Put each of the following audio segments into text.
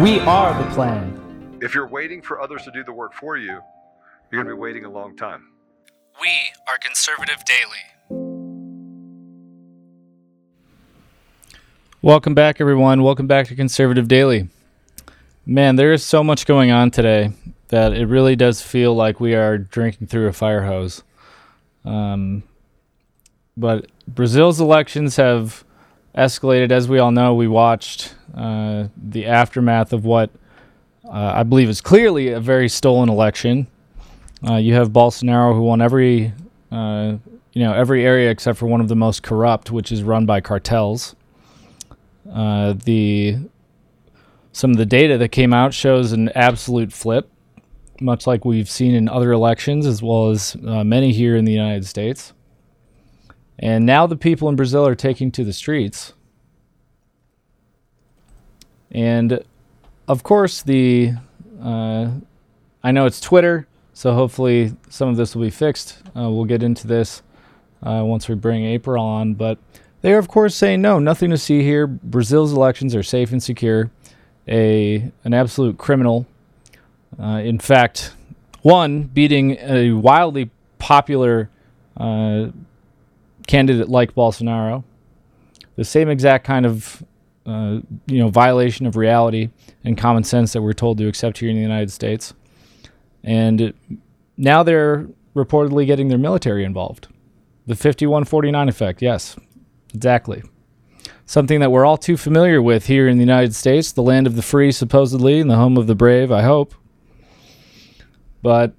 We are the plan. If you're waiting for others to do the work for you, you're going to be waiting a long time. We are Conservative Daily. Welcome back, everyone. Welcome back to Conservative Daily. Man, there is so much going on today that it really does feel like we are drinking through a fire hose. Um, but Brazil's elections have escalated. As we all know, we watched uh, the aftermath of what uh, I believe is clearly a very stolen election. Uh, you have Bolsonaro, who won every, uh, you know, every area except for one of the most corrupt, which is run by cartels. Uh, the some of the data that came out shows an absolute flip, much like we've seen in other elections, as well as uh, many here in the United States. And now the people in Brazil are taking to the streets. And of course, the uh, I know it's Twitter, so hopefully some of this will be fixed. Uh, we'll get into this uh, once we bring April on, but they are of course saying no, nothing to see here. Brazil's elections are safe and secure. A an absolute criminal. Uh, in fact, one beating a wildly popular uh, candidate like Bolsonaro. The same exact kind of uh, you know violation of reality and common sense that we're told to accept here in the United States. And now they're reportedly getting their military involved. The 5149 effect, yes, exactly. Something that we're all too familiar with here in the United States, the land of the free, supposedly, and the home of the brave, I hope. But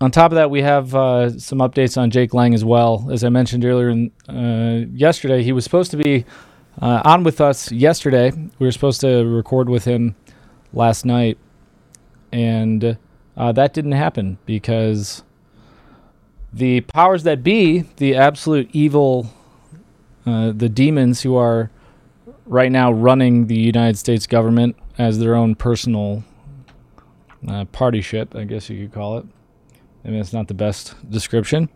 on top of that, we have uh, some updates on Jake Lang as well. As I mentioned earlier in, uh, yesterday, he was supposed to be uh, on with us yesterday. We were supposed to record with him last night, and uh, that didn't happen because the powers that be, the absolute evil, uh, the demons who are right now running the United States government as their own personal uh, party ship, I guess you could call it. I mean, it's not the best description.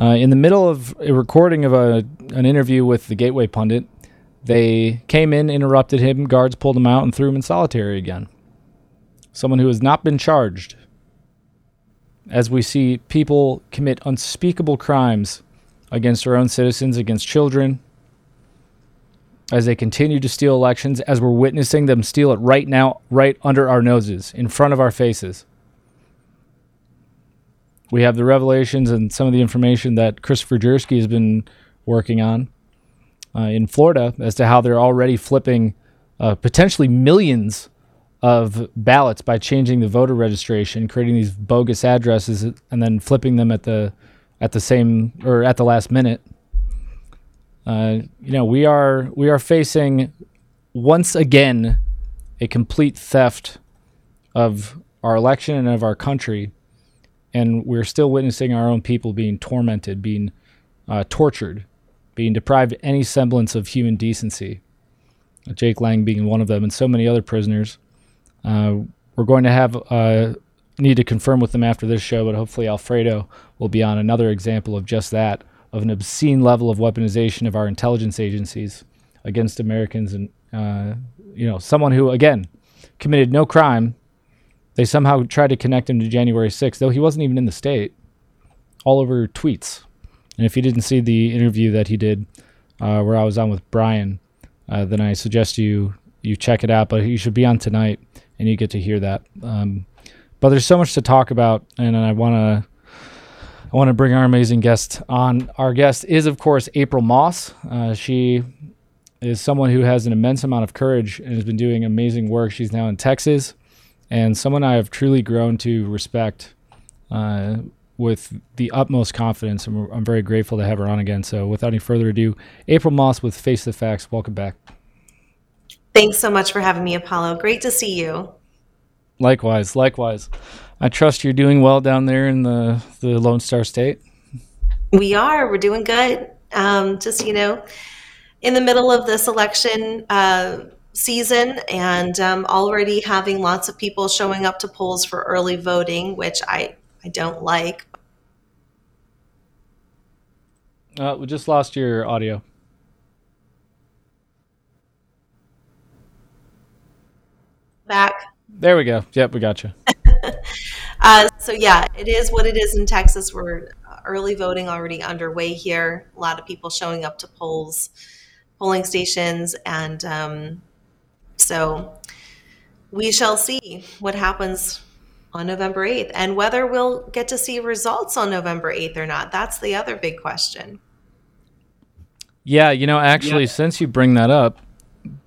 Uh, in the middle of a recording of a, an interview with the Gateway Pundit, they came in, interrupted him, guards pulled him out, and threw him in solitary again. Someone who has not been charged. As we see people commit unspeakable crimes against our own citizens, against children, as they continue to steal elections, as we're witnessing them steal it right now, right under our noses, in front of our faces. We have the revelations and some of the information that Christopher Jersky has been working on uh, in Florida as to how they're already flipping uh, potentially millions of ballots by changing the voter registration, creating these bogus addresses, and then flipping them at the at the same or at the last minute. Uh, you know, we are we are facing once again a complete theft of our election and of our country, and we're still witnessing our own people being tormented, being uh, tortured, being deprived of any semblance of human decency. Jake Lang being one of them, and so many other prisoners. Uh, we're going to have uh, need to confirm with them after this show, but hopefully Alfredo will be on another example of just that, of an obscene level of weaponization of our intelligence agencies against Americans, and uh, you know, someone who again committed no crime. They somehow tried to connect him to January 6th, though he wasn't even in the state. All over tweets. And if you didn't see the interview that he did, uh, where I was on with Brian, uh, then I suggest you you check it out. But you should be on tonight, and you get to hear that. Um, but there's so much to talk about, and I want to. I want to bring our amazing guest on. Our guest is, of course, April Moss. Uh, she is someone who has an immense amount of courage and has been doing amazing work. She's now in Texas, and someone I have truly grown to respect uh, with the utmost confidence. And I'm very grateful to have her on again. So, without any further ado, April Moss with Face the Facts. Welcome back. Thanks so much for having me, Apollo. Great to see you. Likewise, likewise. I trust you're doing well down there in the, the Lone Star State. We are. We're doing good. Um, just, you know, in the middle of this election uh, season and um, already having lots of people showing up to polls for early voting, which I, I don't like. Uh, we just lost your audio. Back. There we go. Yep, we got you. uh, so yeah, it is what it is in Texas. We're early voting already underway here. A lot of people showing up to polls, polling stations, and um, so we shall see what happens on November 8th and whether we'll get to see results on November 8th or not. That's the other big question. Yeah, you know, actually, yeah. since you bring that up,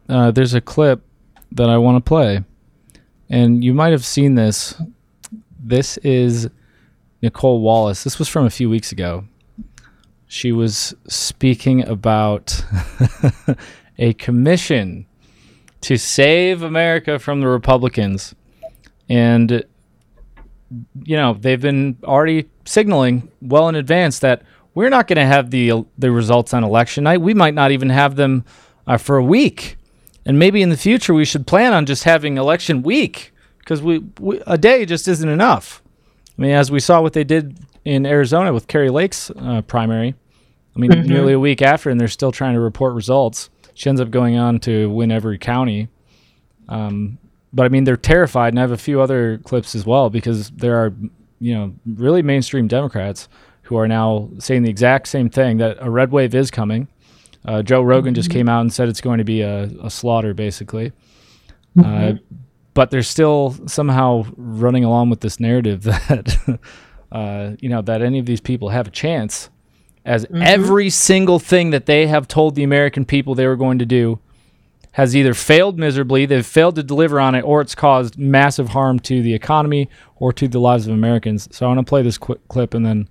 uh, there's a clip that I want to play. And you might have seen this. This is Nicolle Wallace. This was from a few weeks ago. She was speaking about a commission to save America from the Republicans. And, you know, they've been already signaling well in advance that we're not going to have the, the results on election night. We might not even have them uh, for a week. And maybe in the future we should plan on just having election week because we, we, a day just isn't enough. I mean, as we saw what they did in Arizona with Kari Lake's uh, primary. I mean, mm-hmm. nearly a week after, and they're still trying to report results. She ends up going on to win every county. Um, but I mean, they're terrified, and I have a few other clips as well because there are, you know, really mainstream Democrats who are now saying the exact same thing that a red wave is coming uh, Joe Rogan just came out and said it's going to be a, a slaughter, basically. Mm-hmm. Uh, but they're still somehow running along with this narrative that, uh, you know, that any of these people have a chance, as mm-hmm. every single thing that they have told the American people they were going to do has either failed miserably, they've failed to deliver on it, or it's caused massive harm to the economy or to the lives of Americans. So I want to play this quick clip and then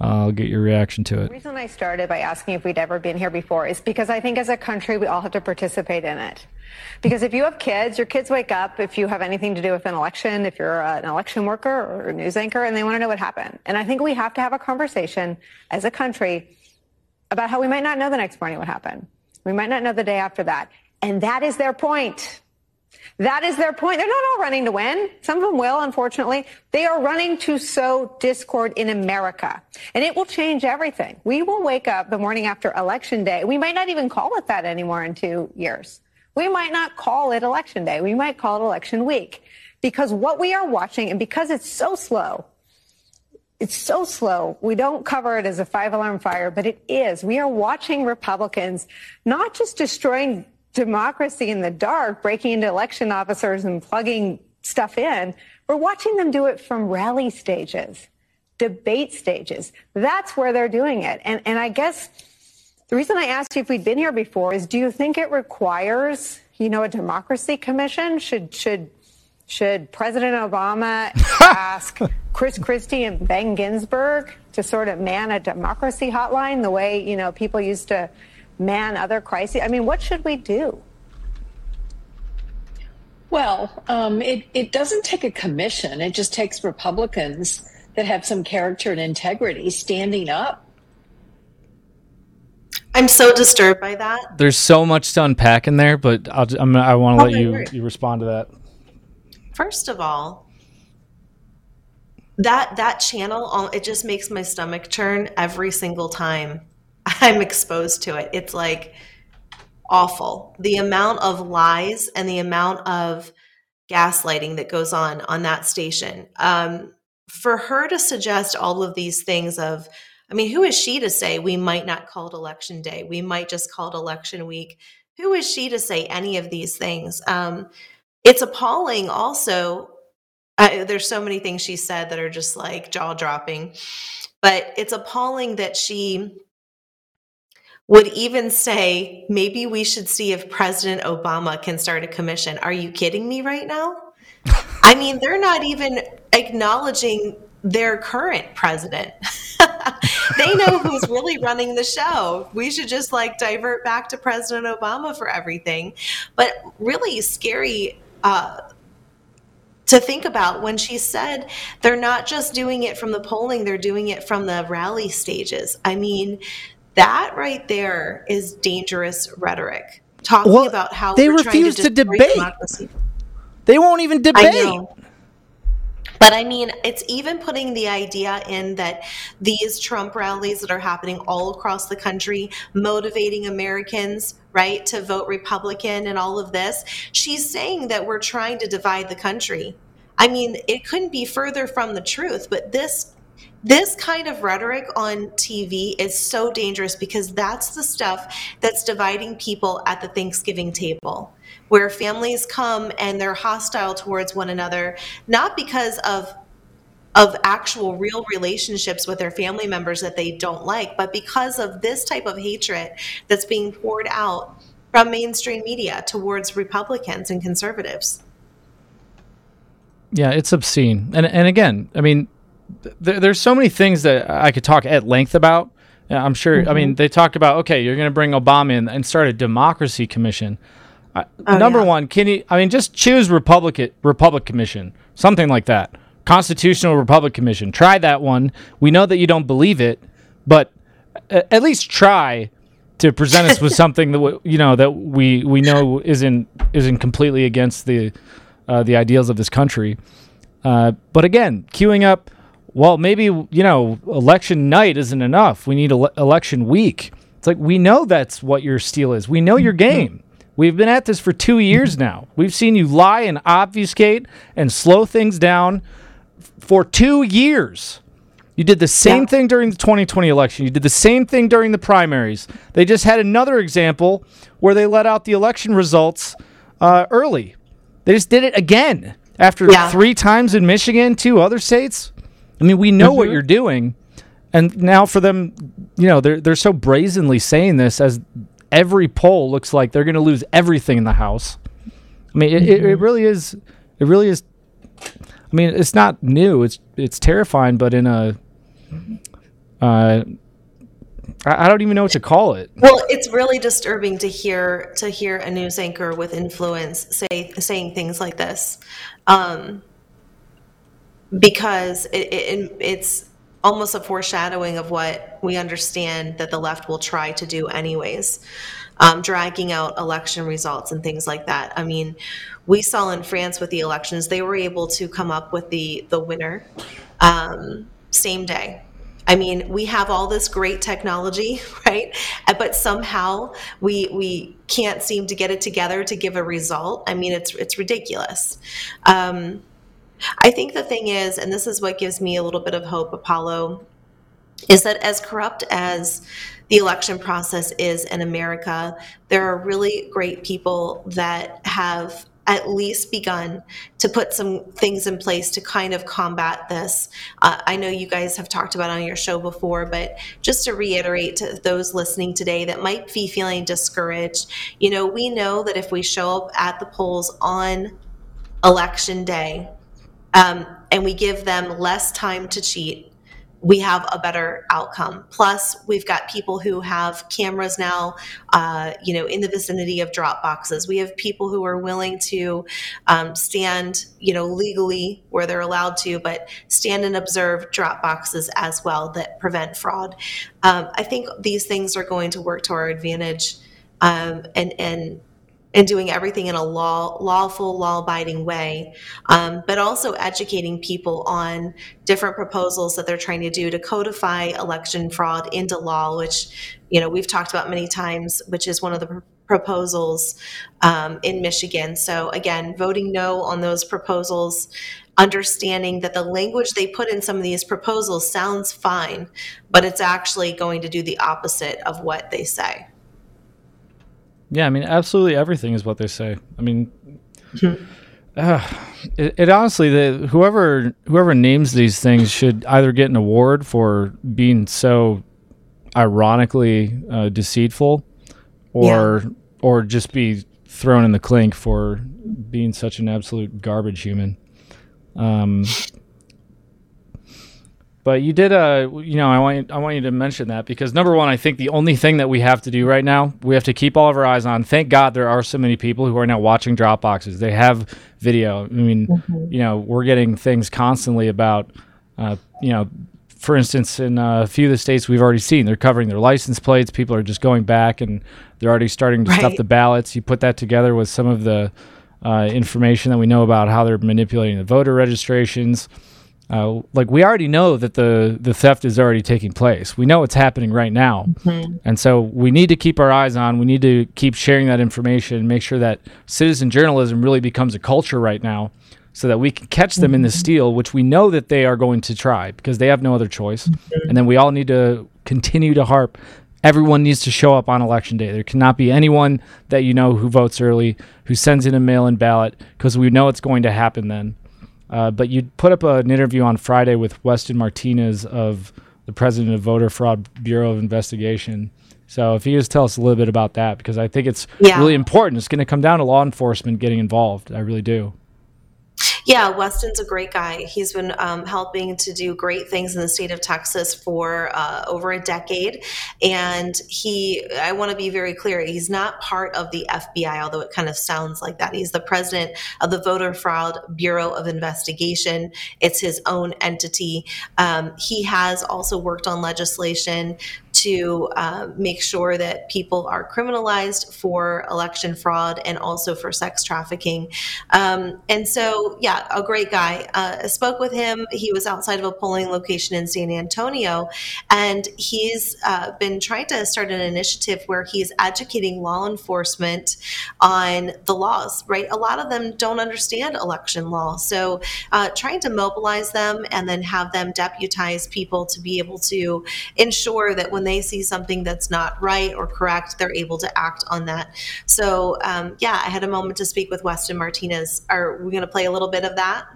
I'll get your reaction to it. The reason I started by asking if we'd ever been here before is because I think as a country, we all have to participate in it. Because if you have kids, your kids wake up if you have anything to do with an election, if you're uh, an election worker or a news anchor, and they want to know what happened. And I think we have to have a conversation as a country about how we might not know the next morning what happened. We might not know the day after that. And that is their point. That is their point. They're not all running to win. Some of them will, unfortunately. They are running to sow discord in America. And it will change everything. We will wake up the morning after election day. We might not even call it that anymore in two years. We might not call it election day. We might call it election week. Because what we are watching, and because it's so slow, it's so slow. We don't cover it as a five alarm fire, but it is. We are watching Republicans not just destroying democracy in the dark, breaking into election officers and plugging stuff in. We're watching them do it from rally stages, debate stages. That's where they're doing it. And, and I guess the reason I asked you if we'd been here before is do you think it requires, you know, a democracy commission? Should, should, should President Obama ask Chris Christie and Ben Ginsberg to sort of man a democracy hotline the way, you know, people used to man other crises? I mean, what should we do? Well, um, it, it doesn't take a commission. It just takes Republicans that have some character and integrity standing up. I'm so disturbed by that. There's so much to unpack in there, but I'll, I'm, i want to let you, you respond to that. First of all, that that channel, it just makes my stomach churn every single time I'm exposed to it. It's like awful. The amount of lies and the amount of gaslighting that goes on on that station. Um, for her to suggest all of these things of, I mean, who is she to say we might not call it election day? We might just call it election week. Who is she to say any of these things? Um, it's appalling also I, there's so many things she said that are just like jaw dropping. But it's appalling that she would even say, maybe we should see if President Obama can start a commission. Are you kidding me right now? I mean, they're not even acknowledging their current president. they know who's really running the show. We should just like divert back to President Obama for everything. But really scary uh, to think about when she said they're not just doing it from the polling, they're doing it from the rally stages. I mean, that right there is dangerous rhetoric. Talking Well, about how they refuse to destroy debate. democracy. They won't even debate. But I mean, it's even putting the idea in that these Trump rallies that are happening all across the country, motivating Americans, right, to vote Republican and all of this. She's saying that we're trying to divide the country. I mean, it couldn't be further from the truth, but this this kind of rhetoric on TV is so dangerous because that's the stuff that's dividing people at the Thanksgiving table, where families come and they're hostile towards one another, not because of of actual real relationships with their family members that they don't like, but because of this type of hatred that's being poured out from mainstream media towards Republicans and conservatives. Yeah, it's obscene. And and again, I mean, th- there's so many things that I could talk at length about. I'm sure. I mean, mm-hmm. they talked about okay, you're going to bring Obama in and start a democracy commission. Uh, number yeah. one, can you? I mean, just choose Republican Republic Commission, something like that. Constitutional Republic Commission. Try that one. We know that you don't believe it, but a- at least try to present us with something that w- you know that we we know isn't isn't completely against the uh, the ideals of this country. Uh, but again, queuing up, well, maybe, you know, election night isn't enough. We need ele- election week. It's like, we know that's what your steal is. We know your game. We've been at this for two years now. We've seen you lie and obfuscate and slow things down for two years. You did the same Yeah. thing during the 2020 election. You did the same thing during the primaries. They just had another example where they let out the election results uh, early. They just did it again after Yeah. three times in Michigan, two other states. I mean, we know what you're doing, and now for them, you know, they're they're so brazenly saying this as every poll looks like they're going to lose everything in the House. I mean, it, it, it really is. It really is. I mean, it's not new. It's it's terrifying, but in a. Uh, I, I don't even know what to call it. Well, it's really disturbing to hear to hear a news anchor with influence say saying things like this, um, because it, it, it's almost a foreshadowing of what we understand that the left will try to do anyways, um, dragging out election results and things like that. I mean, we saw in France with the elections, they were able to come up with the the winner um, same day. I mean, we have all this great technology, right? But somehow we we can't seem to get it together to give a result. I mean, it's it's ridiculous. Um, I think the thing is, and this is what gives me a little bit of hope, Apollo, is that as corrupt as the election process is in America, there are really great people that have at least begun to put some things in place to kind of combat this. Uh, I know you guys have talked about on your show before, but just to reiterate to those listening today that might be feeling discouraged, you know, we know that if we show up at the polls on election day, um, and we give them less time to cheat, we have a better outcome. Plus, we've got people who have cameras now, uh, you know, in the vicinity of drop boxes. We have people who are willing to um, stand, you know, legally where they're allowed to, but stand and observe drop boxes as well that prevent fraud. Um, I think these things are going to work to our advantage, um, and and and doing everything in a law, lawful, law-abiding way, um, but also educating people on different proposals that they're trying to do to codify election fraud into law, which you know we've talked about many times, which is one of the pr- proposals um, in Michigan. So again, voting no on those proposals. Understanding that the language they put in some of these proposals sounds fine, but it's actually going to do the opposite of what they say. Yeah, I mean, absolutely everything is what they say. I mean, Uh, it, it honestly, the whoever whoever names these things should either get an award for being so ironically uh, deceitful, or yeah. or just be thrown in the clink for being such an absolute garbage human. Um, but you did a, uh, you know, I want you, I want you to mention that because number one, I think the only thing that we have to do right now, we have to keep all of our eyes on. Thank God there are so many people who are now watching Dropboxes. They have video. I mean, mm-hmm. you know, we're getting things constantly about, uh, you know, for instance, in a few of the states we've already seen, they're covering their license plates. People are just going back and they're already starting to right. stuff the ballots. You put that together with some of the uh, information that we know about how they're manipulating the voter registrations. Uh, like we already know that the the theft is already taking place. We know it's happening right now, mm-hmm. and so we need to keep our eyes on. We need to keep sharing that information, make sure that citizen journalism really becomes a culture right now, so that we can catch them mm-hmm. in the mm-hmm. steal, which we know that they are going to try because they have no other choice. Mm-hmm. And then we all need to continue to harp. Everyone needs to show up on election day. There cannot be anyone that you know who votes early, who sends in a mail-in ballot, because we know it's going to happen then. Uh, but you put up an interview on Friday with Weston Martinez of the president of Voter Fraud Bureau of Investigation. So if you just tell us a little bit about that, because I think it's yeah. really important. It's going to come down to law enforcement getting involved. I really do. Yeah, Weston's a great guy. He's been um, helping to do great things in the state of Texas for uh, over a decade. And he, I want to be very clear, he's not part of the FBI, although it kind of sounds like that. He's the president of the Voter Fraud Bureau of Investigation, it's his own entity. Um, he has also worked on legislation to uh, make sure that people are criminalized for election fraud and also for sex trafficking. Um, and so, yeah, a great guy. Uh, spoke with him. He was outside of a polling location in San Antonio, and he's uh, been trying to start an initiative where he's educating law enforcement on the laws, right? A lot of them don't understand election law. So, uh, trying to mobilize them and then have them deputize people to be able to ensure that when they see something that's not right or correct, they're able to act on that. So, um, yeah, I had a moment to speak with Weston Martinez. Are we going to play a little bit of that?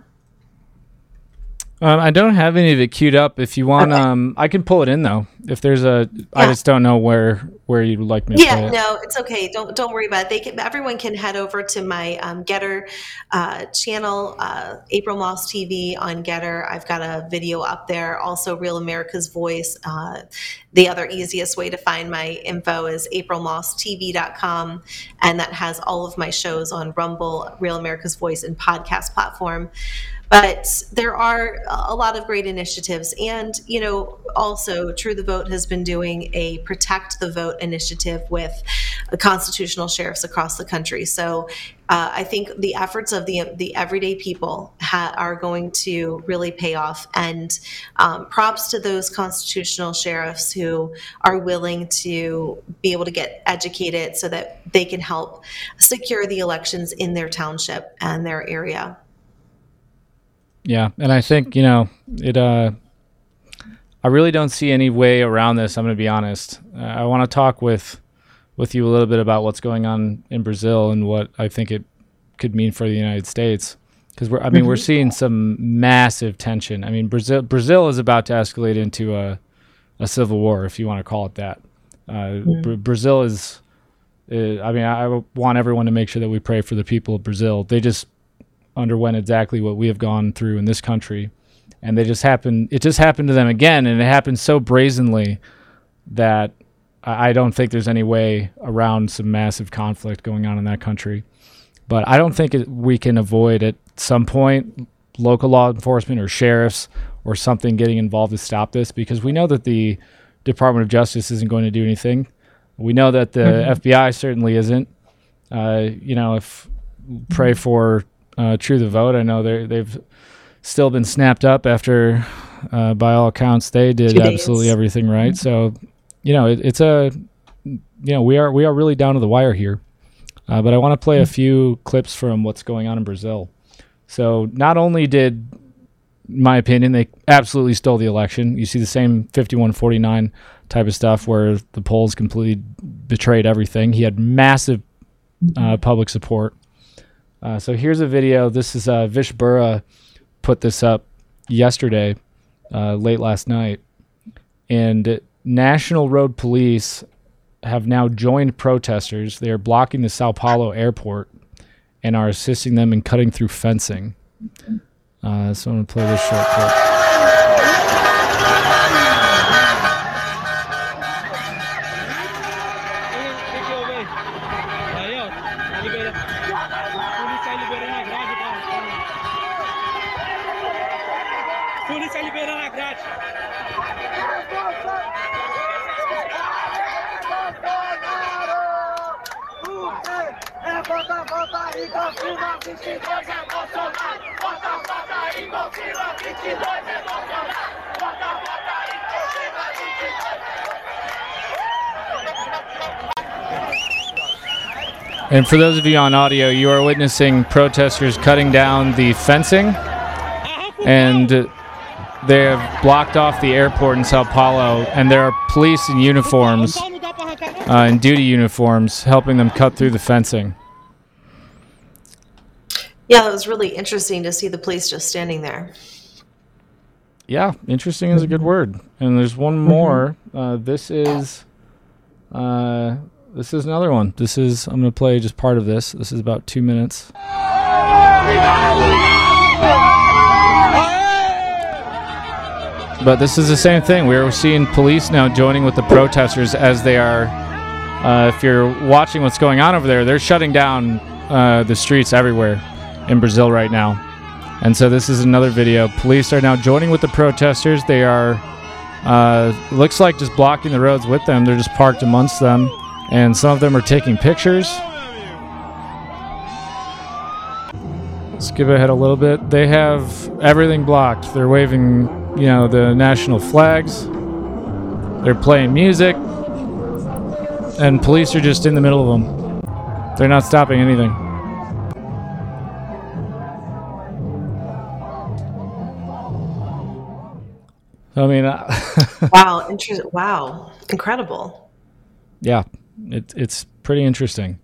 Um, I don't have any of it queued up. If you want, okay. um, I can pull it in though. If there's a, yeah. I just don't know where where you'd like me. to Yeah, no, it's okay. Don't don't worry about it. They can, everyone can head over to my um, Gettr uh, channel, uh, April Moss TV on Gettr. I've got a video up there. Also, Real America's Voice. Uh, the other easiest way to find my info is aprilmosstv.com, and that has all of my shows on Rumble, Real America's Voice, and podcast platform. But there are a lot of great initiatives. And, you know, also True the Vote has been doing a Protect the Vote initiative with constitutional sheriffs across the country. So uh, I think the efforts of the the everyday people ha- are going to really pay off. And um, props to those constitutional sheriffs who are willing to be able to get educated so that they can help secure the elections in their township and their area. Yeah, and I think you know it. Uh, I really don't see any way around this. I'm going to be honest. Uh, I want to talk with with you a little bit about what's going on in Brazil and what I think it could mean for the United States. Because we're, I mean, we're mm-hmm. seeing some massive tension. I mean, Brazil Brazil is about to escalate into a a civil war, if you want to call it that. Uh, Br- Brazil is. Uh, I mean, I want everyone to make sure that we pray for the people of Brazil. They just underwent exactly what we have gone through in this country, and they just happened. It just happened to them again, and it happened so brazenly that I don't think there's any way around some massive conflict going on in that country. But I don't think it, we can avoid at some point local law enforcement or sheriffs or something getting involved to stop this because we know that the Department of Justice isn't going to do anything. We know that the mm-hmm. FBI certainly isn't. Uh, you know, if pray for uh, True the Vote. I know they they've still been snapped up after, uh, by all accounts, they did absolutely everything right. Mm-hmm. So, you know, it, it's a, you know, we are we are really down to the wire here. Uh, but I want to play mm-hmm. a few clips from what's going on in Brazil. So, not only did, my opinion, they absolutely stole the election. You see the same 51-49 type of stuff where the polls completely betrayed everything. He had massive uh, public support Uh, so here's a video. This is uh, Vish Burra put this up yesterday, uh, late last night, and National Road Police have now joined protesters. They are blocking the Sao Paulo airport and are assisting them in cutting through fencing. Uh, so I'm gonna play this short clip. Polícia liberando a grade. É e confirma 22 é Bolsonaro. E confirma 22 é Bolsonaro. E confirma 22 And for those of you on audio, you are witnessing protesters cutting down the fencing, and they have blocked off the airport in Sao Paulo, and there are police in uniforms, uh, in duty uniforms, helping them cut through the fencing. Yeah, it was really interesting to see the police just standing there. Yeah, interesting is a good word. And there's one more. Uh, this is, uh, this is another one. This is I'm gonna play just part of this. This is about two minutes. But this is the same thing. We're seeing police now joining with the protesters as they are. Uh, if you're watching what's going on over there, they're shutting down uh, the streets everywhere in Brazil right now. And so this is another video. Police are now joining with the protesters. They are, uh, looks like just blocking the roads with them. They're just parked amongst them, and some of them are taking pictures. Skip ahead a little bit. They have everything blocked. They're waving, you know, the national flags. They're playing music, and police are just in the middle of them. They're not stopping anything. I mean, wow, inter- wow, incredible. yeah, it, it's pretty interesting.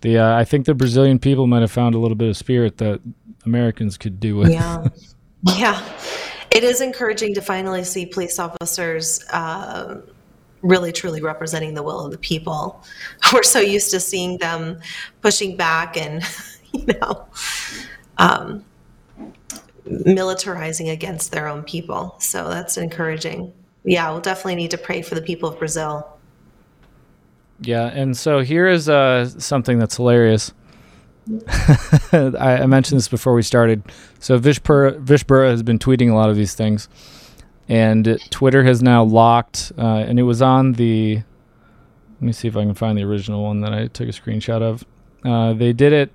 The uh, I think the Brazilian people might have found a little bit of spirit that Americans could do with. Yeah. yeah. It is encouraging to finally see police officers uh, really truly representing the will of the people. We're so used to seeing them pushing back and, you know, um, militarizing against their own people. So that's encouraging. Yeah, we'll definitely need to pray for the people of Brazil. Yeah, and so here is uh, something that's hilarious. I, I mentioned this before we started. So Vish Pur- Vish Burra has been tweeting a lot of these things, and Twitter has now locked. Uh, and it was on the. Let me see if I can find the original one that I took a screenshot of. Uh, they did it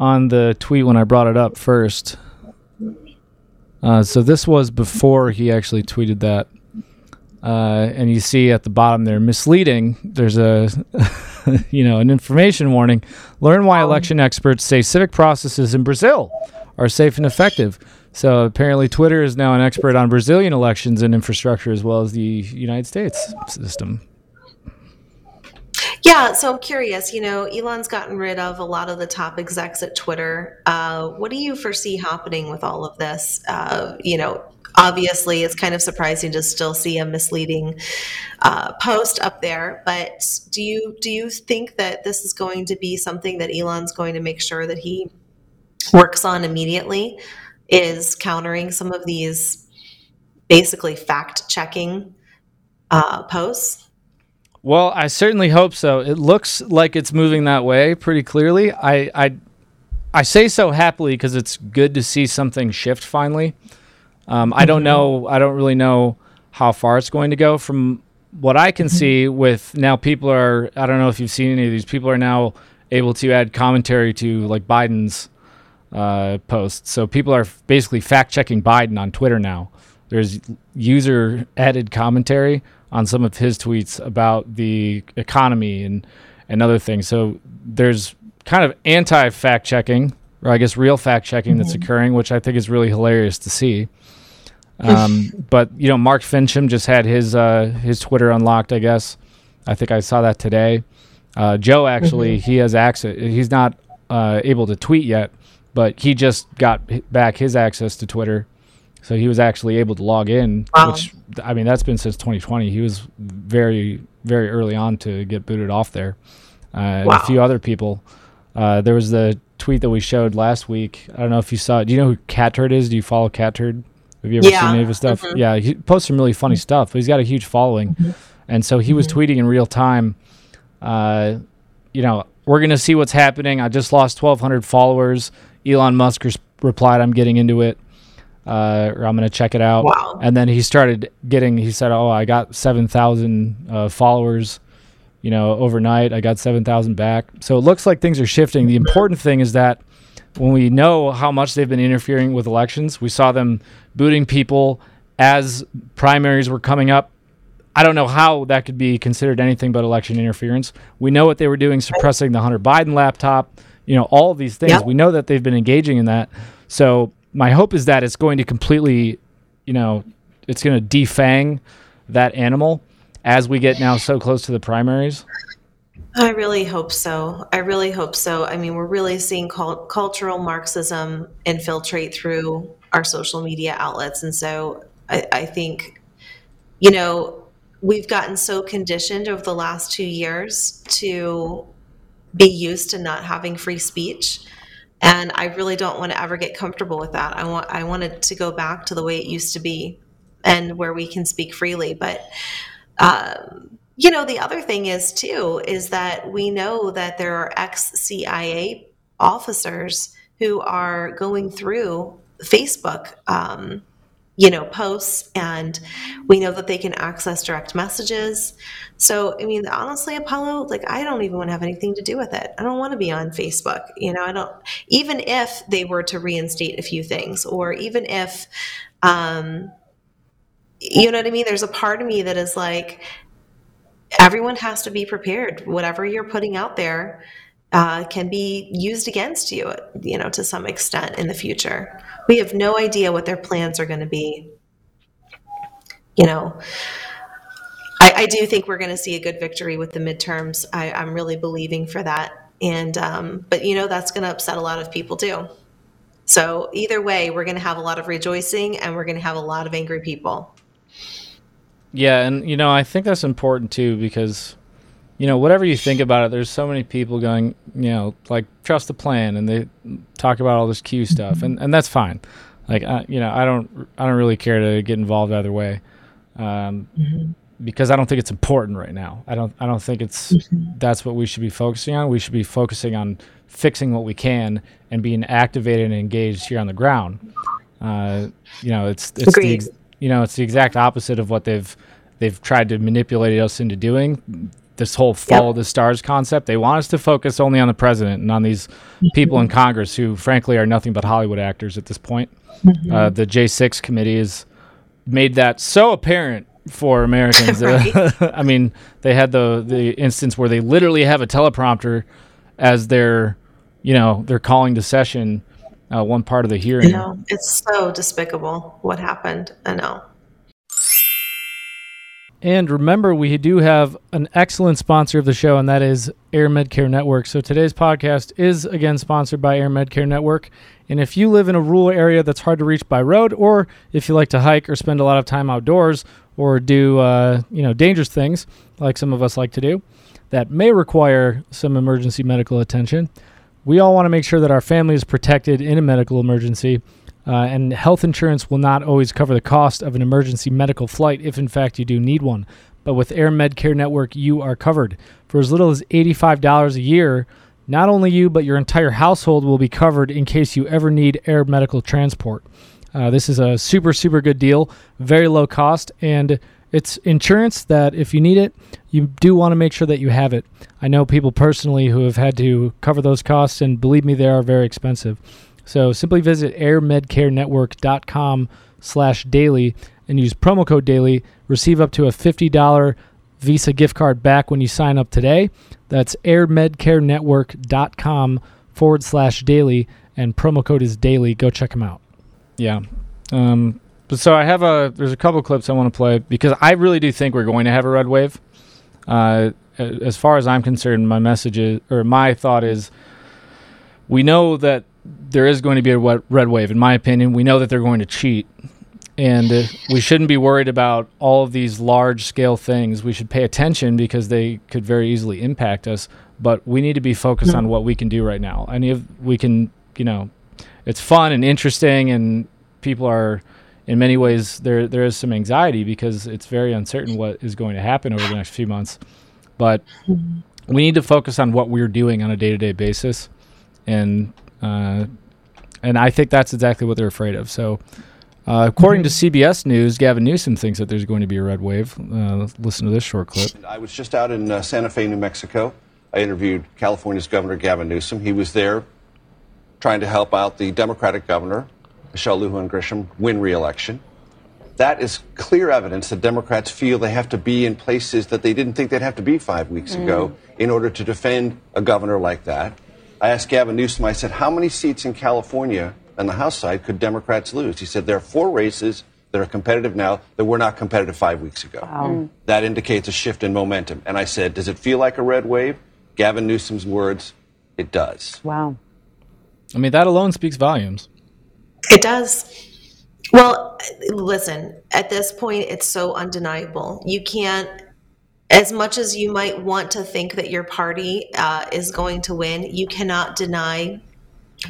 on the tweet when I brought it up first. Uh, so this was before he actually tweeted that. Uh, and you see at the bottom there misleading there's a you know an information warning learn why election experts say civic processes in brazil are safe and effective so apparently twitter is now an expert on brazilian elections and infrastructure as well as the united states system Yeah, so I'm curious. You know, Elon's gotten rid of a lot of the top execs at Twitter. Uh, what do you foresee happening with all of this? Uh, you know, obviously, it's kind of surprising to still see a misleading uh, post up there. But do you do you think that this is going to be something that Elon's going to make sure that he works on immediately? Is countering some of these basically fact checking uh, posts? Well, I certainly hope so. It looks like it's moving that way pretty clearly. I I, I say so happily because it's good to see something shift finally. Um, I don't know. I don't really know how far it's going to go. From what I can see, with now people are. I don't know if you've seen any of these. People are now able to add commentary to like Biden's uh, posts. So people are basically fact checking Biden on Twitter now. There's user added commentary on some of his tweets about the economy and and other things. So there's kind of anti fact checking, or I guess real fact checking that's occurring, which I think is really hilarious to see. Um, but you know, Mark Finchem just had his uh, his Twitter unlocked. I guess I think I saw that today. Uh, Joe actually he has access. He's not uh, able to tweet yet, but he just got back his access to Twitter, so he was actually able to log in. Wow. Which I mean, that's been since 2020. He was very very early on to get booted off there, uh, and a few other people. Uh, there was the tweet that we showed last week. I don't know if you saw it. Do you know who Cat Turd is? Do you follow Cat Turd? Have you ever Yeah. seen any of his stuff? Mhm. Yeah, he posts some really funny stuff. But he's got a huge following, and so he was tweeting in real time. Uh, you know, we're gonna see what's happening. I just lost 1,200 followers. Elon Musk res- replied, "I'm getting into it." Uh, or I'm gonna check it out. Wow. And then he started getting. He said, "Oh, I got 7,000 uh, followers." You know, overnight I got 7,000 back. So it looks like things are shifting. The important thing is that when we know how much they've been interfering with elections, we saw them booting people as primaries were coming up. I don't know how that could be considered anything but election interference. We know what they were doing, suppressing the Hunter Biden laptop, you know, all of these things. Yep. We know that they've been engaging in that. So my hope is that it's going to completely, you know, it's going to defang that animal as we get now so close to the primaries. I really hope so. I really hope so. I mean, we're really seeing cult- cultural Marxism infiltrate through our social media outlets. And so I, I think, you know, we've gotten so conditioned over the last two years to be used to not having free speech. And I really don't want to ever get comfortable with that. I want I want it to go back to the way it used to be and where we can speak freely. But um, you know, the other thing is too is that we know that there are ex CIA officers who are going through Facebook, um, you know, posts, and we know that they can access direct messages. So, I mean, honestly, Apollo, like, I don't even want to have anything to do with it. I don't want to be on Facebook. You know, I don't, even if they were to reinstate a few things, or even if, um, you know what I mean? There's a part of me that is like, everyone has to be prepared. Whatever you're putting out there uh, can be used against you, you know, to some extent in the future. We have no idea what their plans are going to be. You know, I, I do think we're going to see a good victory with the midterms. I, I'm really believing for that. And, um, but you know, that's going to upset a lot of people too. So either way, we're going to have a lot of rejoicing and we're going to have a lot of angry people. Yeah, and you know, I think that's important too because you know, whatever you think about it, there's so many people going, you know, like trust the plan and they talk about all this Q stuff and and that's fine. Like I, you know, I don't I don't really care to get involved either way. Um because I don't think it's important right now. I don't I don't think it's that's what we should be focusing on. We should be focusing on fixing what we can and being activated and engaged here on the ground. Uh, you know, it's it's the Agreed. You know it's the exact opposite of what they've they've tried to manipulate us into doing. This whole follow the stars concept. They want us to focus only on the president and on these mm-hmm. people in Congress who, frankly, are nothing but Hollywood actors at this point. Mm-hmm. Uh, the J6 committee has made that so apparent for Americans. Uh, right. I mean, they had the the instance where they literally have a teleprompter as their, you know, they're calling to session uh, one part of the hearing. know it's so despicable what happened. I know. And remember, we do have an excellent sponsor of the show, and that is AirMedCare Network. So today's podcast is again sponsored by AirMedCare Network. And if you live in a rural area that's hard to reach by road, or if you like to hike or spend a lot of time outdoors, or do uh, you know dangerous things like some of us like to do, that may require some emergency medical attention, we all want to make sure that our family is protected in a medical emergency. Uh, and health insurance will not always cover the cost of an emergency medical flight if, in fact, you do need one. But with AirMedCare Network, you are covered. For as little as $85 a year, not only you, but your entire household will be covered in case you ever need air medical transport. Uh, this is a super, super good deal, very low cost, and it's insurance that if you need it, you do want to make sure that you have it. I know people personally who have had to cover those costs, and believe me, they are very expensive. So simply visit airmedcarenetwork.com slash daily and use promo code daily. Receive up to a $50 Visa gift card back when you sign up today. That's airmedcarenetwork.com forward slash daily and promo code is daily. Go check them out. Yeah. Um, but so I have a, there's a couple clips I want to play because I really do think we're going to have a red wave. Uh, as far as I'm concerned, my message is, or my thought is, we know that there is going to be a red wave. In my opinion, we know that they're going to cheat, and uh, we shouldn't be worried about all of these large scale things. We should pay attention because they could very easily impact us. But we need to be focused on what we can do right now. Any of we can, you know, it's fun and interesting, and people are. In many ways, there there is some anxiety because it's very uncertain what is going to happen over the next few months. But we need to focus on what we're doing on a day to day basis, and uh, and I think that's exactly what they're afraid of. So, uh, according to CBS News, Gavin Newsom thinks that there's going to be a red wave. Uh, listen to this short clip. I was just out in uh, Santa Fe, New Mexico. I interviewed California's Governor Gavin Newsom. He was there trying to help out the Democratic governor, Michelle Lujan Grisham, win re-election. That is clear evidence that Democrats feel they have to be in places that they didn't think they'd have to be five weeks ago mm. in order to defend a governor like that. I asked Gavin Newsom, I said, how many seats in California on the House side could Democrats lose? He said, there are four races that are competitive now that were not competitive five weeks ago. Mm. That indicates a shift in momentum. And I said, does it feel like a red wave? Gavin Newsom's words, it does. Wow. I mean, that alone speaks volumes. It does. Well, listen, at this point, it's so undeniable. You can't, as much as you might want to think that your party uh, is going to win, you cannot deny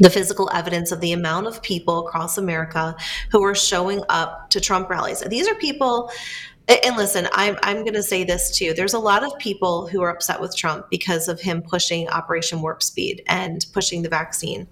the physical evidence of the amount of people across America who are showing up to Trump rallies. These are people. And listen, I'm, I'm going to say this too. There's a lot of people who are upset with Trump because of him pushing Operation Warp Speed and pushing the vaccine.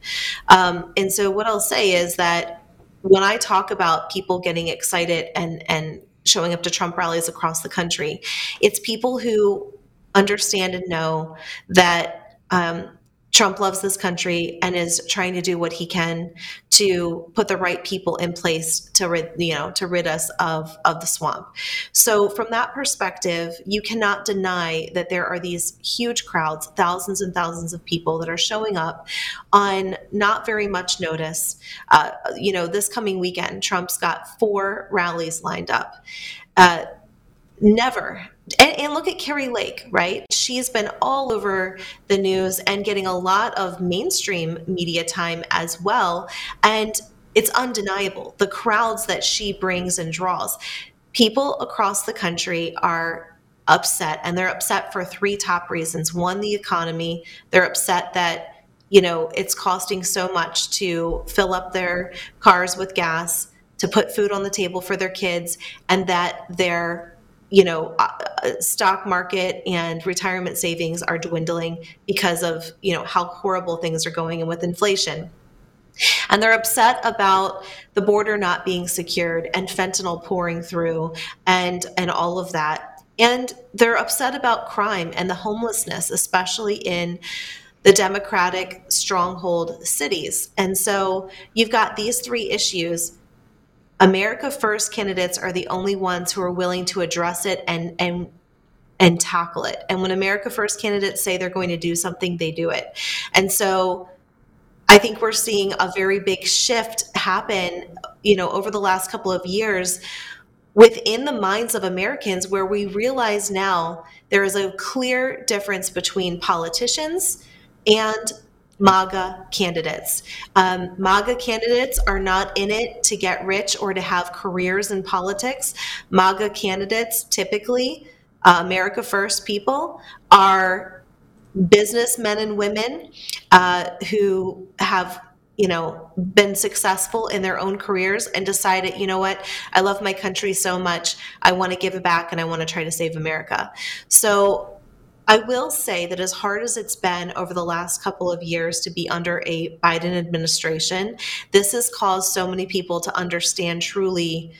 Um, and so, what I'll say is that when I talk about people getting excited and and showing up to Trump rallies across the country, it's people who understand and know that um, Trump loves this country and is trying to do what he can to put the right people in place to rid you know to rid us of of the swamp. So from that perspective, you cannot deny that there are these huge crowds, thousands and thousands of people that are showing up on not very much notice. Uh, you know, this coming weekend, Trump's got four rallies lined up. Uh, never and, and look at Kari Lake, right? She's been all over the news and getting a lot of mainstream media time as well. And it's undeniable the crowds that she brings and draws. People across the country are upset, and they're upset for three top reasons. One, the economy. They're upset that, you know, it's costing so much to fill up their cars with gas, to put food on the table for their kids, and that their you know uh, uh, stock market and retirement savings are dwindling because of you know how horrible things are going and with inflation. And they're upset about the border not being secured and fentanyl pouring through and and all of that. And they're upset about crime and the homelessness especially in the democratic stronghold cities. And so you've got these three issues America First candidates are the only ones who are willing to address it and and and tackle it. And when America First candidates say they're going to do something, they do it. And so I think we're seeing a very big shift happen, you know, over the last couple of years within the minds of Americans where we realize now there is a clear difference between politicians and MAGA candidates. Um, MAGA candidates are not in it to get rich or to have careers in politics. MAGA candidates, typically, uh, America First people, are businessmen and women uh, who have you know been successful in their own careers and decided you know what i love my country so much i want to give it back and i want to try to save america so I will say that as hard as it's been over the last couple of years to be under a Biden administration, this has caused so many people to understand truly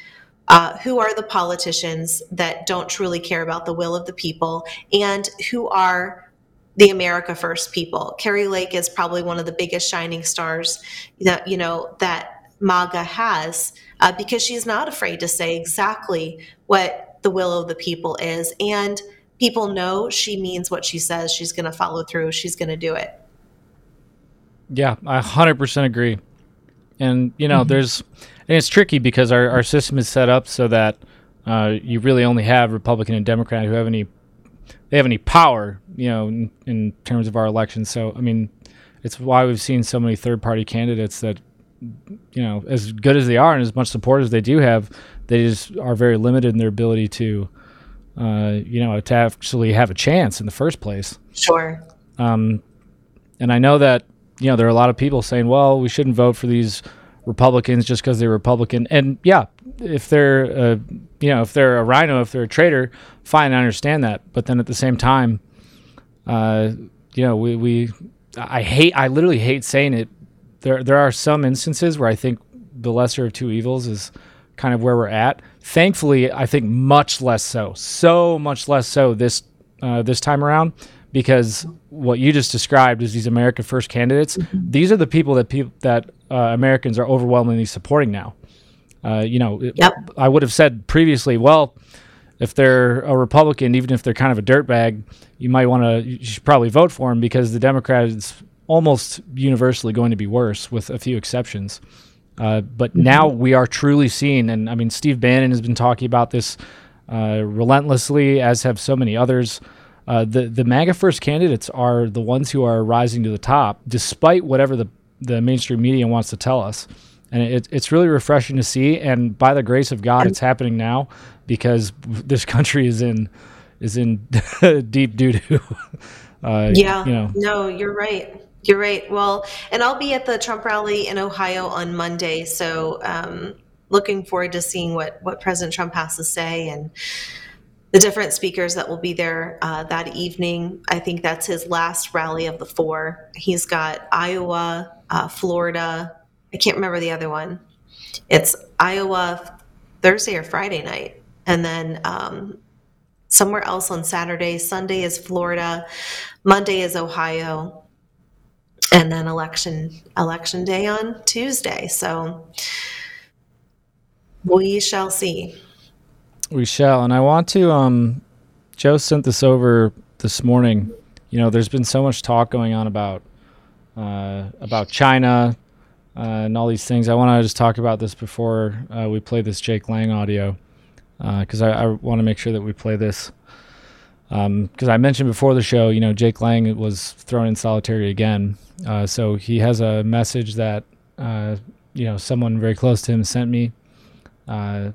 uh, who are the politicians that don't truly care about the will of the people and who are the America First people. Kari Lake is probably one of the biggest shining stars that you know that MAGA has uh, because she's not afraid to say exactly what the will of the people is and people know she means what she says. She's going to follow through. She's going to do it. Yeah, I 100% agree. And, you know, there's, and it's tricky because our, our system is set up so that uh, you really only have Republican and Democrat who have any, they have any power, you know, in, in terms of our elections. So, I mean, it's why we've seen so many third party candidates that you know as good as they are and as much support as they do have they just are very limited in their ability to uh, you know to actually have a chance in the first place Sure. um, and I know that you know there are a lot of people saying, "Well, we shouldn't vote for these Republicans just because they're Republican." And yeah, if they're uh, you know if they're a RINO, if they're a traitor, fine, I understand that. But then at the same time, uh, you know, we, we I hate I literally hate saying it. There there are some instances where I think the lesser of two evils is kind of where we're at. Thankfully, I think much less so, so much less so this uh, this time around because what you just described is these America First candidates. These are the people that people that uh, Americans are overwhelmingly supporting now. Uh, you know, it- I would have said previously, well, if they're a Republican, even if they're kind of a dirtbag, you might want to, you should probably vote for him because the Democrat is almost universally going to be worse, with a few exceptions. Uh, but now we are truly seeing, and I mean, Steve Bannon has been talking about this uh, relentlessly, as have so many others. Uh, the the MAGA first candidates are the ones who are rising to the top, despite whatever the the mainstream media wants to tell us. And it, it's really refreshing to see. And by the grace of God, it's happening now because this country is in is in deep doo doo. Uh, Yeah. you know, No, you're right. You're right. Well, and I'll be at the Trump rally in Ohio on Monday, so um, looking forward to seeing what what President Trump has to say and the different speakers that will be there uh, that evening. I think that's his last rally of the four. He's got Iowa, uh, Florida. I can't remember the other one. It's Iowa Thursday or Friday night, and then um, somewhere else on Saturday. Sunday is Florida. Monday is Ohio, and then election election day on Tuesday. So we shall see. We shall. And I want to um Joe sent this over this morning. You know, there's been so much talk going on about uh about China uh, and all these things. I want to just talk about this before uh, we play this Jake Lang audio because I, I want to make sure that we play this. Because I mentioned before the show, you know, Jake Lang was thrown in solitary again. Uh, so he has a message that, uh, you know, someone very close to him sent me. Uh,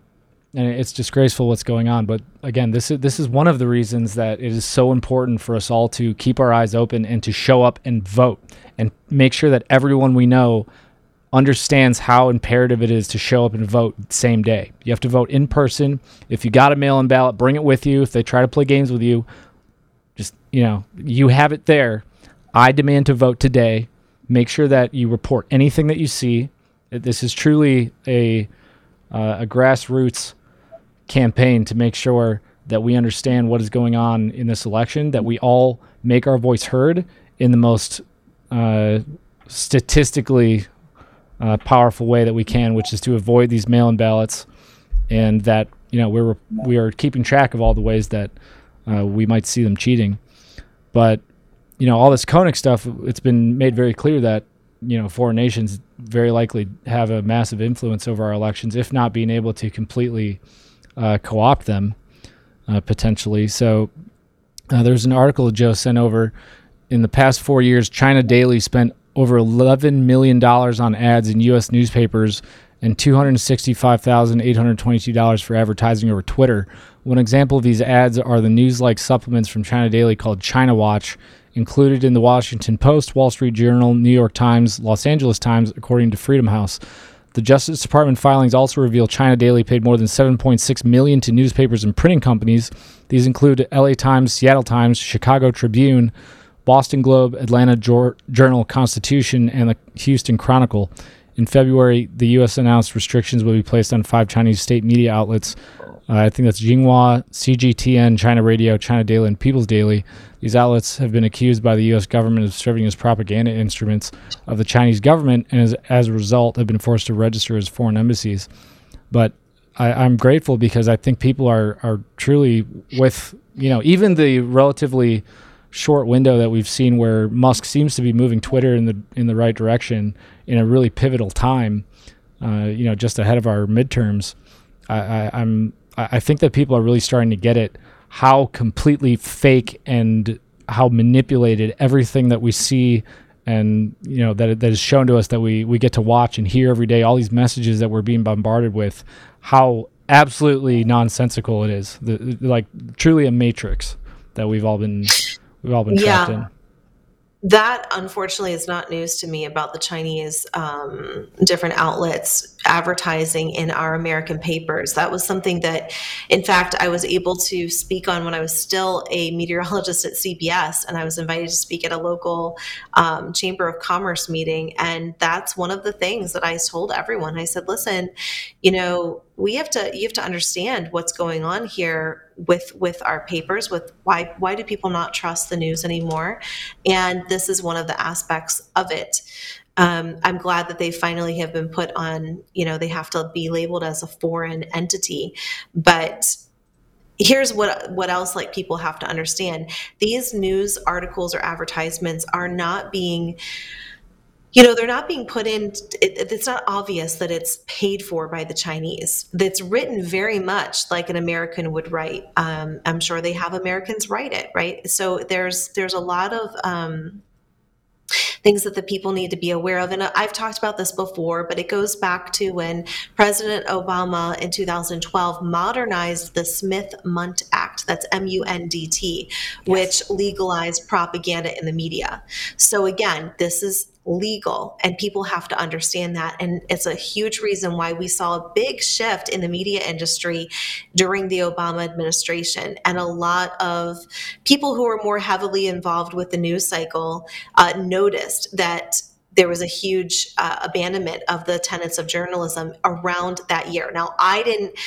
and it's disgraceful what's going on. But again, this is this is one of the reasons that it is so important for us all to keep our eyes open and to show up and vote and make sure that everyone we know understands how imperative it is to show up and vote same day. You have to vote in person. If you got a mail-in ballot, bring it with you. If they try to play games with you, just you know, you have it there. I demand to vote today. Make sure that you report anything that you see. This is truly a uh, a grassroots campaign to make sure that we understand what is going on in this election, that we all make our voice heard in the most uh, statistically uh, powerful way that we can, which is to avoid these mail-in ballots, and that you know we're we are keeping track of all the ways that uh, we might see them cheating. But you know all this Konnech stuff, it's been made very clear that you know foreign nations very likely have a massive influence over our elections, if not being able to completely uh, co-opt them uh, potentially. So uh, there's an article Joe sent over. In the past four years, China Daily spent over $11 million on ads in U.S. newspapers and $265,822 for advertising over Twitter. One example of these ads are the news like supplements from China Daily called China Watch, included in the Washington Post, Wall Street Journal, New York Times, Los Angeles Times, according to Freedom House. The Justice Department filings also reveal China Daily paid more than 7.6 million to newspapers and printing companies. These include LA Times, Seattle Times, Chicago Tribune, Boston Globe, Atlanta Jour- Journal Constitution, and the Houston Chronicle. In February, the U.S. announced restrictions will be placed on five Chinese state media outlets. Uh, I think that's Xinhua, CGTN, China Radio, China Daily, and People's Daily. These outlets have been accused by the U.S. government of serving as propaganda instruments of the Chinese government, and as, as a result, have been forced to register as foreign embassies. But I, I'm grateful because I think people are are truly with you know even the relatively short window that we've seen where Musk seems to be moving Twitter in the in the right direction in a really pivotal time. Uh, you know, just ahead of our midterms. I, I, I'm I think that people are really starting to get it how completely fake and how manipulated everything that we see and you know that that is shown to us that we we get to watch and hear every day all these messages that we're being bombarded with how absolutely nonsensical it is the- like truly a matrix that we've all been we've all been trapped Yeah. in That unfortunately is not news to me about the Chinese um, different outlets advertising in our American papers. That was something that, in fact, I was able to speak on when I was still a meteorologist at CBS, and I was invited to speak at a local um, Chamber of Commerce meeting. And that's one of the things that I told everyone. I said, "Listen, you know, we have to you have to understand what's going on here with with our papers with why why do people not trust the news anymore and this is one of the aspects of it um, i'm glad that they finally have been put on you know they have to be labeled as a foreign entity. But here's what what else like people have to understand. These news articles or advertisements are not being you know they're not being put in it, it's not obvious that it's paid for by the chinese. It's written very much like an american would write. Um, i'm sure they have americans write it right? So there's there's a lot of um, things that the people need to be aware of. And I've talked about this before, but it goes back to when President Obama in 2012 modernized the Smith Mundt Act, that's M U N D T, which legalized propaganda in the media. So again, this is legal and people have to understand that and it's a huge reason why we saw a big shift in the media industry during the Obama administration and a lot of people who were more heavily involved with the news cycle uh, noticed that there was a huge uh, abandonment of the tenets of journalism around that year. Now, I didn't.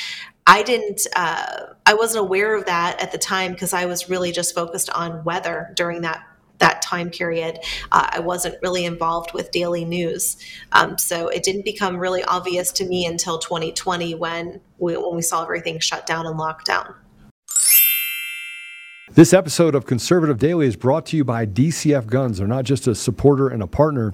I didn't. Uh, I wasn't aware of that at the time because I was really just focused on weather during that that time period. Uh, I wasn't really involved with daily news, um, so it didn't become really obvious to me until 2020 when we, when we saw everything shut down and locked down. This episode of Conservative Daily is brought to you by DCF Guns. They're not just a supporter and a partner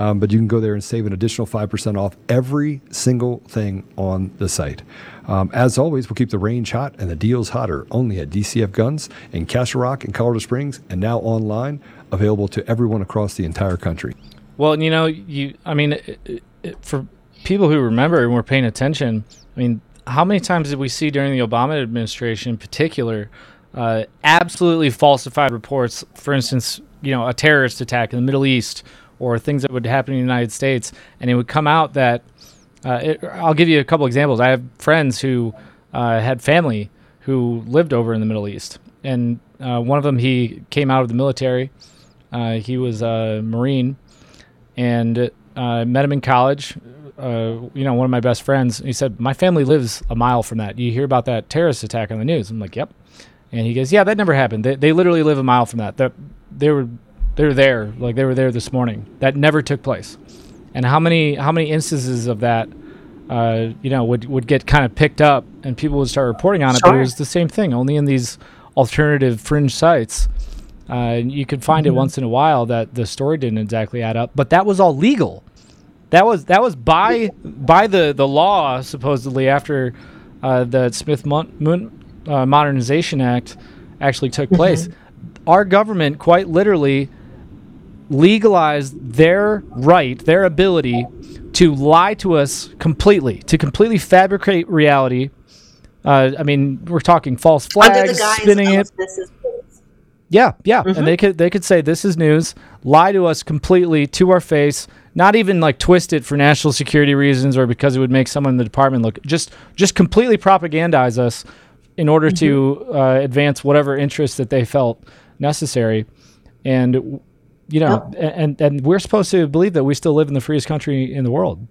Um, but you can go there and save an additional 5% off every single thing on the site. Um, as always, we'll keep the range hot and the deals hotter only at DCF Guns in Castle Rock and Colorado Springs and now online, available to everyone across the entire country. Well, you know, you I mean, it, it, for people who remember and were paying attention, I mean, how many times did we see during the Obama administration, in particular, uh, absolutely falsified reports? For instance, you know, a terrorist attack in the Middle East or things that would happen in the United States, and it would come out that. Uh, it, I'll give you a couple examples. I have friends who uh, had family who lived over in the Middle East, and uh, one of them he came out of the military. Uh, he was a Marine, and uh, met him in college. Uh, you know, one of my best friends. He said, "My family lives a mile from that. You hear about that terrorist attack on the news?" I'm like, "Yep." And he goes, "Yeah, that never happened. They, they literally live a mile from that. That they were they were there, like they were there this morning. That never took place." And how many how many instances of that, uh, you know, would would get kind of picked up and people would start reporting on it? But it was the same thing, only in these alternative fringe sites. Uh, you could find it once in a while that the story didn't exactly add up, but that was all legal. That was that was by by the, the law supposedly after uh, the Smith Mon- Mon- uh, Modernization Act actually took place. our government quite literally legalized their right, their ability to lie to us completely, to completely fabricate reality. Uh, I mean, we're talking false flags, spinning it. this is news. Yeah, yeah, Mhm. and they could they could say this is news, lie to us completely to our face, not even like twist it for national security reasons or because it would make someone in the department look just just completely propagandize us in order to uh, advance whatever interests that they felt necessary, and you know, a- and and we're supposed to believe that we still live in the freest country in the world.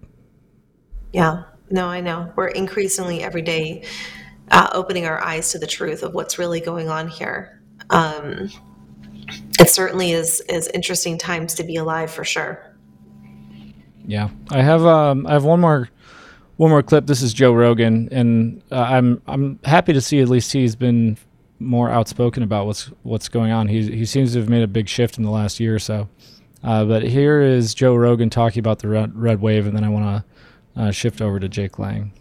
Yeah, no, I know. We're increasingly every day uh, opening our eyes to the truth of what's really going on here. Um, it certainly is is interesting times to be alive for sure. Yeah, I have um I have one more one more clip. This is Joe Rogan, and uh, I'm I'm happy to see at least he's been more outspoken about what's what's going on. He he seems to have made a big shift in the last year or so. Uh, but here is Joe Rogan talking about the red, red wave, and then I want to uh, shift over to Jake Lang.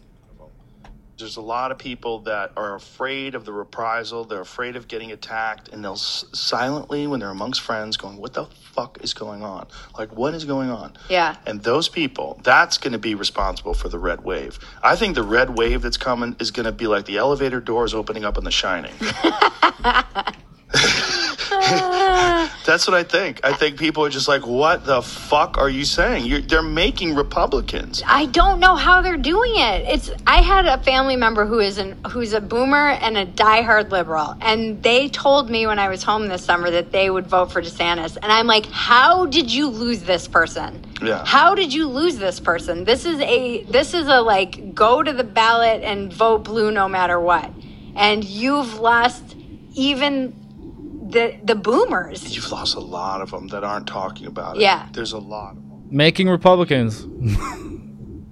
There's a lot of people that are afraid of the reprisal. They're afraid of getting attacked, and they'll s- silently, when they're amongst friends, going, "What the fuck is going on? Like, what is going on?" Yeah. And those people, that's going to be responsible for the red wave. I think the red wave that's coming is going to be like the elevator doors opening up in The Shining. That's what I think. I think people are just like, "What the fuck are you saying? You're, they're making Republicans." I don't know how they're doing it. It's I had a family member who is an who's a boomer and a diehard liberal, and they told me when I was home this summer that they would vote for DeSantis, and I'm like, how did you lose this person? Yeah. How did you lose this person? This is a this is a like go to the ballot and vote blue no matter what, and you've lost even the the boomers. You've lost a lot of them that aren't talking about it. Yeah. There's a lot. Making Republicans.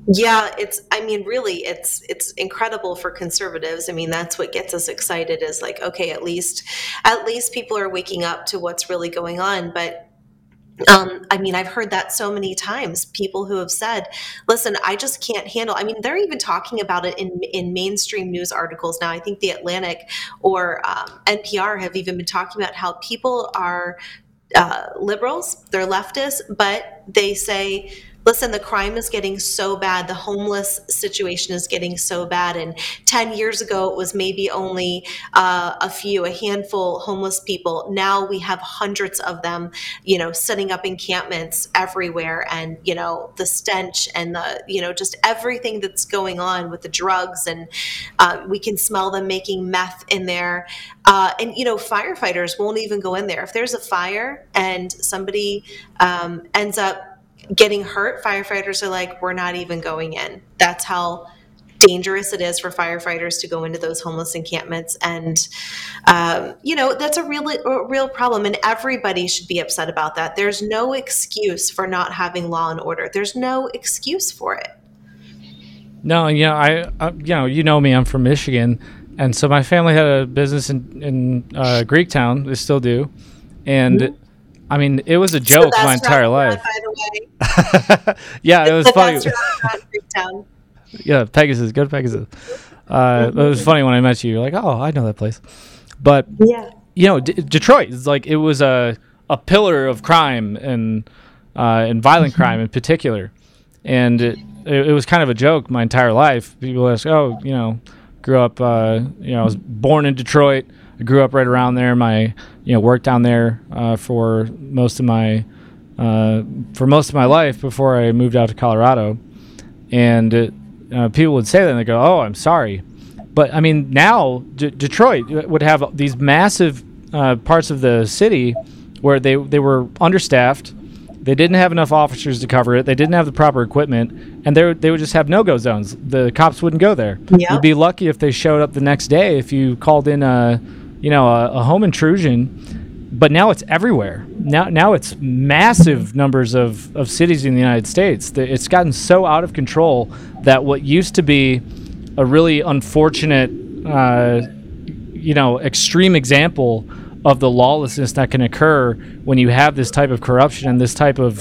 Yeah, it's I mean really it's it's incredible for conservatives. I mean that's what gets us excited is like okay, at least at least people are waking up to what's really going on, but um, I mean, I've heard that so many times. People who have said, "Listen, I just can't handle." I mean, they're even talking about it in in mainstream news articles now. I think the Atlantic or um, NPR have even been talking about how people are uh, liberals, they're leftists, but they say, listen, the crime is getting so bad, the homeless situation is getting so bad. And 10 years ago, it was maybe only uh, a few, a handful homeless people. Now we have hundreds of them, you know, setting up encampments everywhere. And, you know, the stench and the, you know, just everything that's going on with the drugs. And uh, we can smell them making meth in there. Uh, and, you know, firefighters won't even go in there. If there's a fire and somebody um, ends up getting hurt, firefighters are like, we're not even going in. That's how dangerous it is for firefighters to go into those homeless encampments. And, um, you know, that's a real, a real problem. And everybody should be upset about that. There's no excuse for not having law and order, there's no excuse for it. No, you know, I, I, you know, you know me. I'm from Michigan, and so my family had a business in in uh, Greektown. They still do, and I mean, it was a joke my entire life. Yeah, it was funny. best restaurant in Greektown. Yeah, Pegasus, go to Pegasus. Uh, It was funny when I met you. You're like, oh, I know that place. But Yeah. you know, D- Detroit is like it was a a pillar of crime and uh, and violent crime in particular, and it, it, it was kind of a joke my entire life. People ask, oh, you know, grew up, uh, you know, I was born in Detroit. I grew up right around there. My, you know, worked down there uh, for most of my uh, for most of my life before I moved out to Colorado, and it, uh, people would say that and they go, "Oh, I'm sorry," but I mean now D- Detroit would have these massive uh, parts of the city where they they were understaffed. They didn't have enough officers to cover it. They didn't have the proper equipment, and they they would just have no go zones. The cops wouldn't go there. Yeah. You'd be lucky if they showed up the next day if you called in a, you know, a, a home intrusion. But now it's everywhere. Now now it's massive numbers of, of cities in the United States. It's gotten so out of control that what used to be a really unfortunate, uh, you know, extreme example of the lawlessness that can occur when you have this type of corruption and this type of,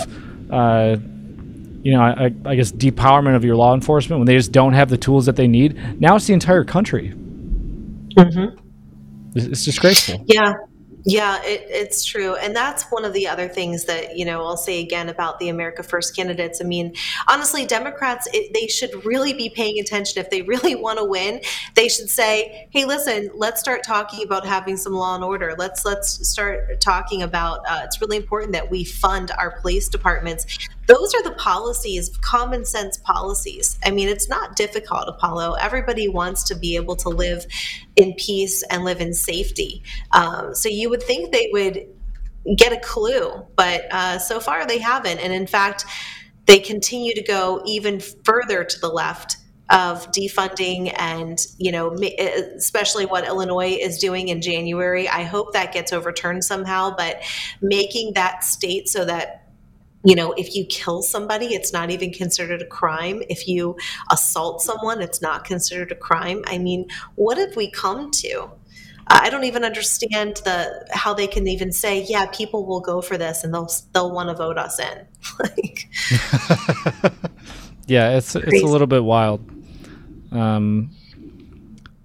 uh, you know, I, I guess depowerment of your law enforcement when they just don't have the tools that they need. Now it's the entire country. Mhm. It's, disgraceful. Yeah. Yeah, it, it's true. And that's one of the other things that, you know, I'll say again about the America First candidates. I mean, honestly, Democrats, it, they should really be paying attention. If they really want to win, they should say, hey, listen, let's start talking about having some law and order. Let's, let's start talking about, uh, it's really important that we fund our police departments. Those are the policies, common sense policies. I mean, it's not difficult, Apollo. Everybody wants to be able to live in peace and live in safety. Um, so you would think they would get a clue, but uh, so far they haven't. And in fact, they continue to go even further to the left of defunding and you know especially what illinois is doing in january i hope that gets overturned somehow but making that state so that you know if you kill somebody it's not even considered a crime if you assault someone it's not considered a crime i mean what have we come to I don't even understand the how they can even say, yeah, people will go for this and they'll they'll want to vote us in. like, Yeah, it's it's a little bit wild. Um,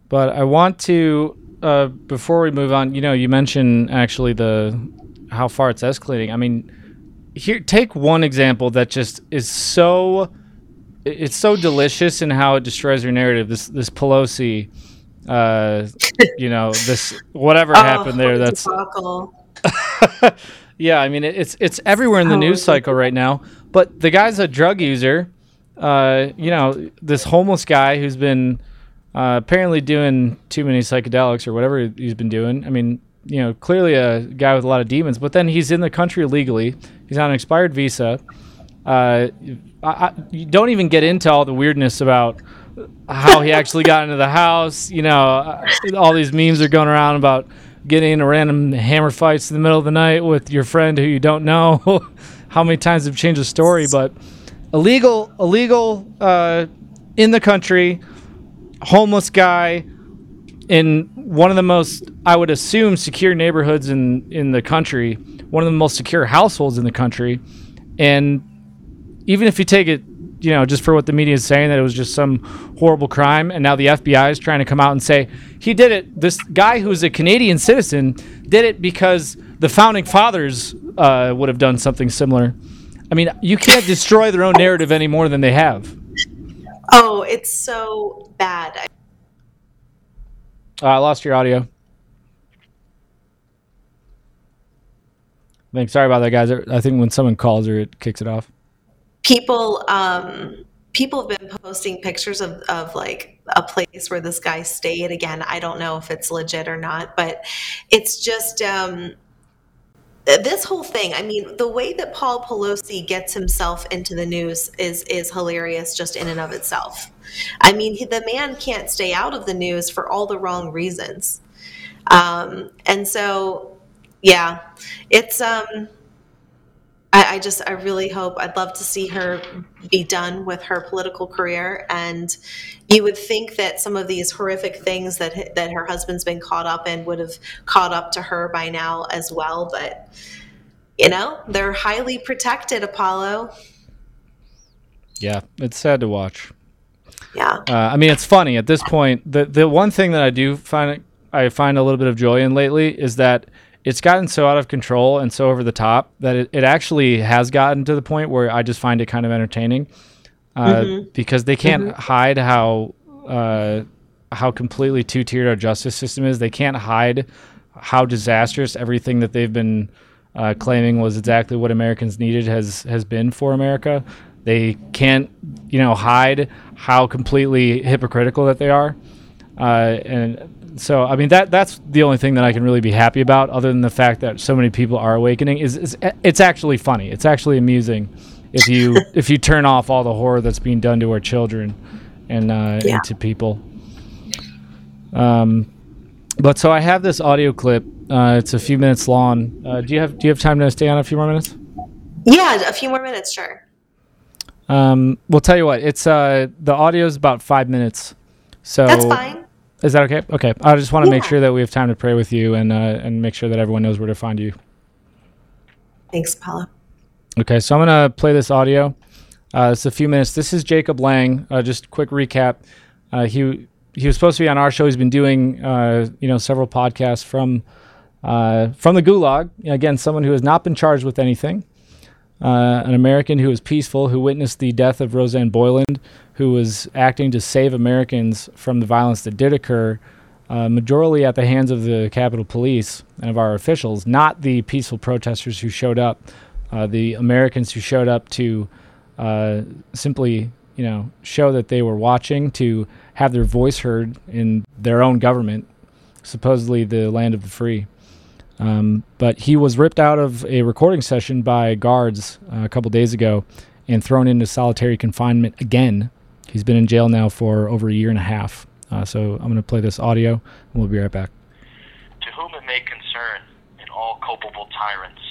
but I want to uh, before we move on. You know, you mentioned actually the how far it's escalating. I mean, here take one example that just is so it's so delicious in how it destroys your narrative. This this Pelosi, uh, you know, this whatever oh, happened there. That's yeah, I mean it's it's everywhere in the So news cycle right now. But the guy's a drug user. Uh, you know, this homeless guy who's been uh, apparently doing too many psychedelics or whatever he's been doing. I mean, you know, clearly a guy with a lot of demons. But then he's in the country legally. He's on an expired visa. Uh, I, I, you don't even get into all the weirdness about how he actually got into the house. You know, uh, all these memes are going around about getting into random hammer fights in the middle of the night with your friend who you don't know. how many times have changed the story? But illegal, illegal uh, in the country, homeless guy in one of the most, I would assume, secure neighborhoods in in the country, one of the most secure households in the country, and even if you take it, you know, just for what the media is saying that it was just some horrible crime, and now the FBI is trying to come out and say he did it. This guy who's a Canadian citizen did it because the founding fathers uh, would have done something similar. I mean, you can't destroy their own narrative any more than they have. Oh, it's so bad. I- Uh, I lost your audio. Thanks. Sorry about that, guys. I think when someone calls her, it kicks it off. people um people have been posting pictures of, of like a place where this guy stayed again i don't know if it's legit or not but it's just um this whole thing i mean the way that paul pelosi gets himself into the news is is hilarious just in and of itself. I mean he, the man can't stay out of the news for all the wrong reasons. Um and so yeah it's um I, I just, I really hope, I'd love to see her be done with her political career. And you would think that some of these horrific things that that her husband's been caught up in would have caught up to her by now as well. But you know, they're highly protected, Apollo. Yeah, it's sad to watch. Yeah. Uh, I mean, it's funny at this point. The the one thing that I do find I find a little bit of joy in lately is that it's gotten so out of control and so over the top that it, it actually has gotten to the point where I just find it kind of entertaining uh, Mhm. because they can't Mhm. hide how uh, how completely two tiered our justice system is. They can't hide how disastrous everything that they've been uh, claiming was exactly what Americans needed has has been for America. They can't, you know, hide how completely hypocritical that they are, uh, and so I mean that that's the only thing that I can really be happy about, other than the fact that so many people are awakening. Is, is it's actually funny. It's actually amusing if you if you turn off all the horror that's being done to our children and uh, Yeah. and to people. Um, but so I have this audio clip. Uh, it's a few minutes long. Uh, do you have Do you have time to stay on a few more minutes? Yeah, a few more minutes, sure. Um, we'll tell you what. It's uh, the audio is about five minutes. So That's fine. Is that okay? Okay. I just want to make sure that we have time to pray with you and uh, and make sure that everyone knows where to find you. Thanks, Paula. Okay, so I'm gonna play this audio. Uh, it's a few minutes. This is Jacob Lang. Uh, just quick recap. Uh, he he was supposed to be on our show. He's been doing uh, you know several podcasts from uh, from the Gulag. Again, someone who has not been charged with anything. Uh, an American who was peaceful, who witnessed the death of Rosanne Boyland, who was acting to save Americans from the violence that did occur, uh, majorly at the hands of the Capitol Police and of our officials, not the peaceful protesters who showed up, uh, the Americans who showed up to uh, simply, you know, show that they were watching, to have their voice heard in their own government, supposedly the land of the free. Um, but he was ripped out of a recording session by guards uh, a couple days ago and thrown into solitary confinement again. He's been in jail now for over a year and a half. Uh, so I'm going to play this audio, and we'll be right back. To whom it may concern, and all culpable tyrants,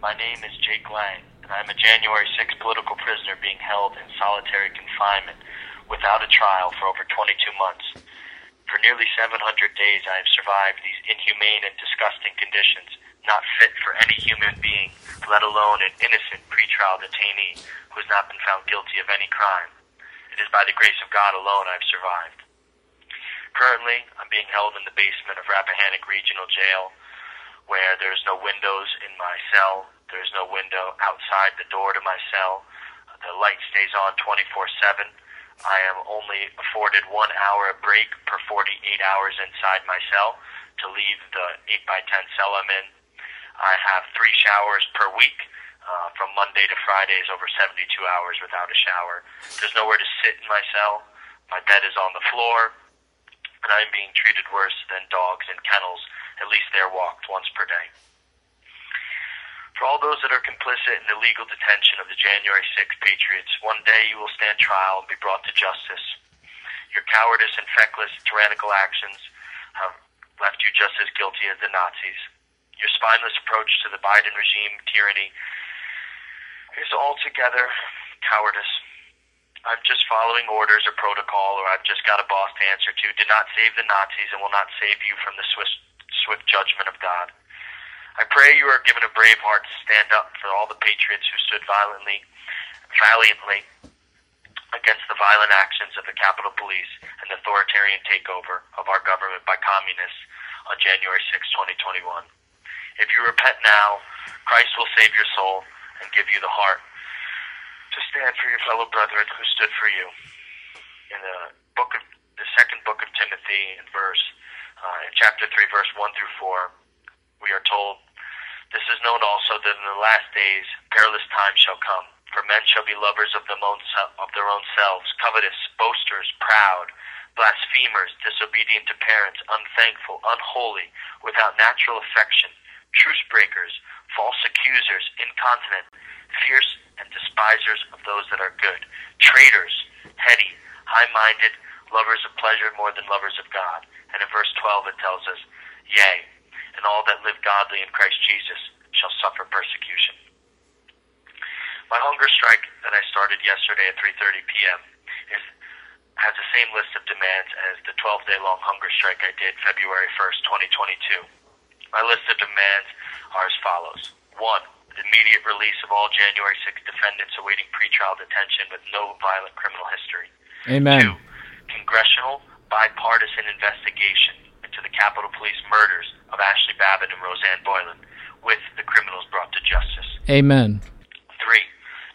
my name is Jake Lang, and I am a January 6 political prisoner being held in solitary confinement without a trial for over 22 months. For nearly 700 days, I have survived these inhumane and disgusting conditions, not fit for any human being, let alone an innocent pretrial detainee who has not been found guilty of any crime. It is by the grace of God alone I have survived. Currently, I'm being held in the basement of Rappahannock Regional Jail, where there's no windows in my cell. There's no window outside the door to my cell. The light stays on 24 7. I am only afforded one hour of break per 48 hours inside my cell to leave the 8 by 10 cell I'm in. I have three showers per week. Uh, from Monday to Fridays, over 72 hours without a shower. There's nowhere to sit in my cell. My bed is on the floor, and I'm being treated worse than dogs in kennels. At least they're walked once per day. For all those that are complicit in the legal detention of the January 6th patriots, one day you will stand trial and be brought to justice. Your cowardice and feckless, tyrannical actions have left you just as guilty as the Nazis. Your spineless approach to the Biden regime tyranny is altogether cowardice. I'm just following orders or protocol, or I've just got a boss to answer to. Did not save the Nazis and will not save you from the swift, swift judgment of God. I pray you are given a brave heart to stand up for all the patriots who stood violently, valiantly against the violent actions of the Capitol Police and the authoritarian takeover of our government by communists on January 6, 2021. If you repent now, Christ will save your soul and give you the heart to stand for your fellow brethren who stood for you. In the book of the second book of Timothy, in verse uh, in chapter three, verse one through four, we are told, This is known also that in the last days perilous times shall come. For men shall be lovers of, own, of their own selves, covetous, boasters, proud, blasphemers, disobedient to parents, unthankful, unholy, without natural affection, truce breakers, false accusers, incontinent, fierce, and despisers of those that are good, traitors, heady, high minded, lovers of pleasure more than lovers of God. And in verse 12 it tells us, Yea, and all that live godly in Christ Jesus shall suffer persecution. My hunger strike that I started yesterday at 3:30 p.m. is has the same list of demands as the 12-day long hunger strike I did February 1st, 2022. My list of demands are as follows: one, the immediate release of all January 6 defendants awaiting pretrial detention with no violent criminal history. Amen. Two, congressional bipartisan investigation into the Capitol Police murders of Ashli Babbitt and Rosanne Boyland, with the criminals brought to justice. Amen. Three,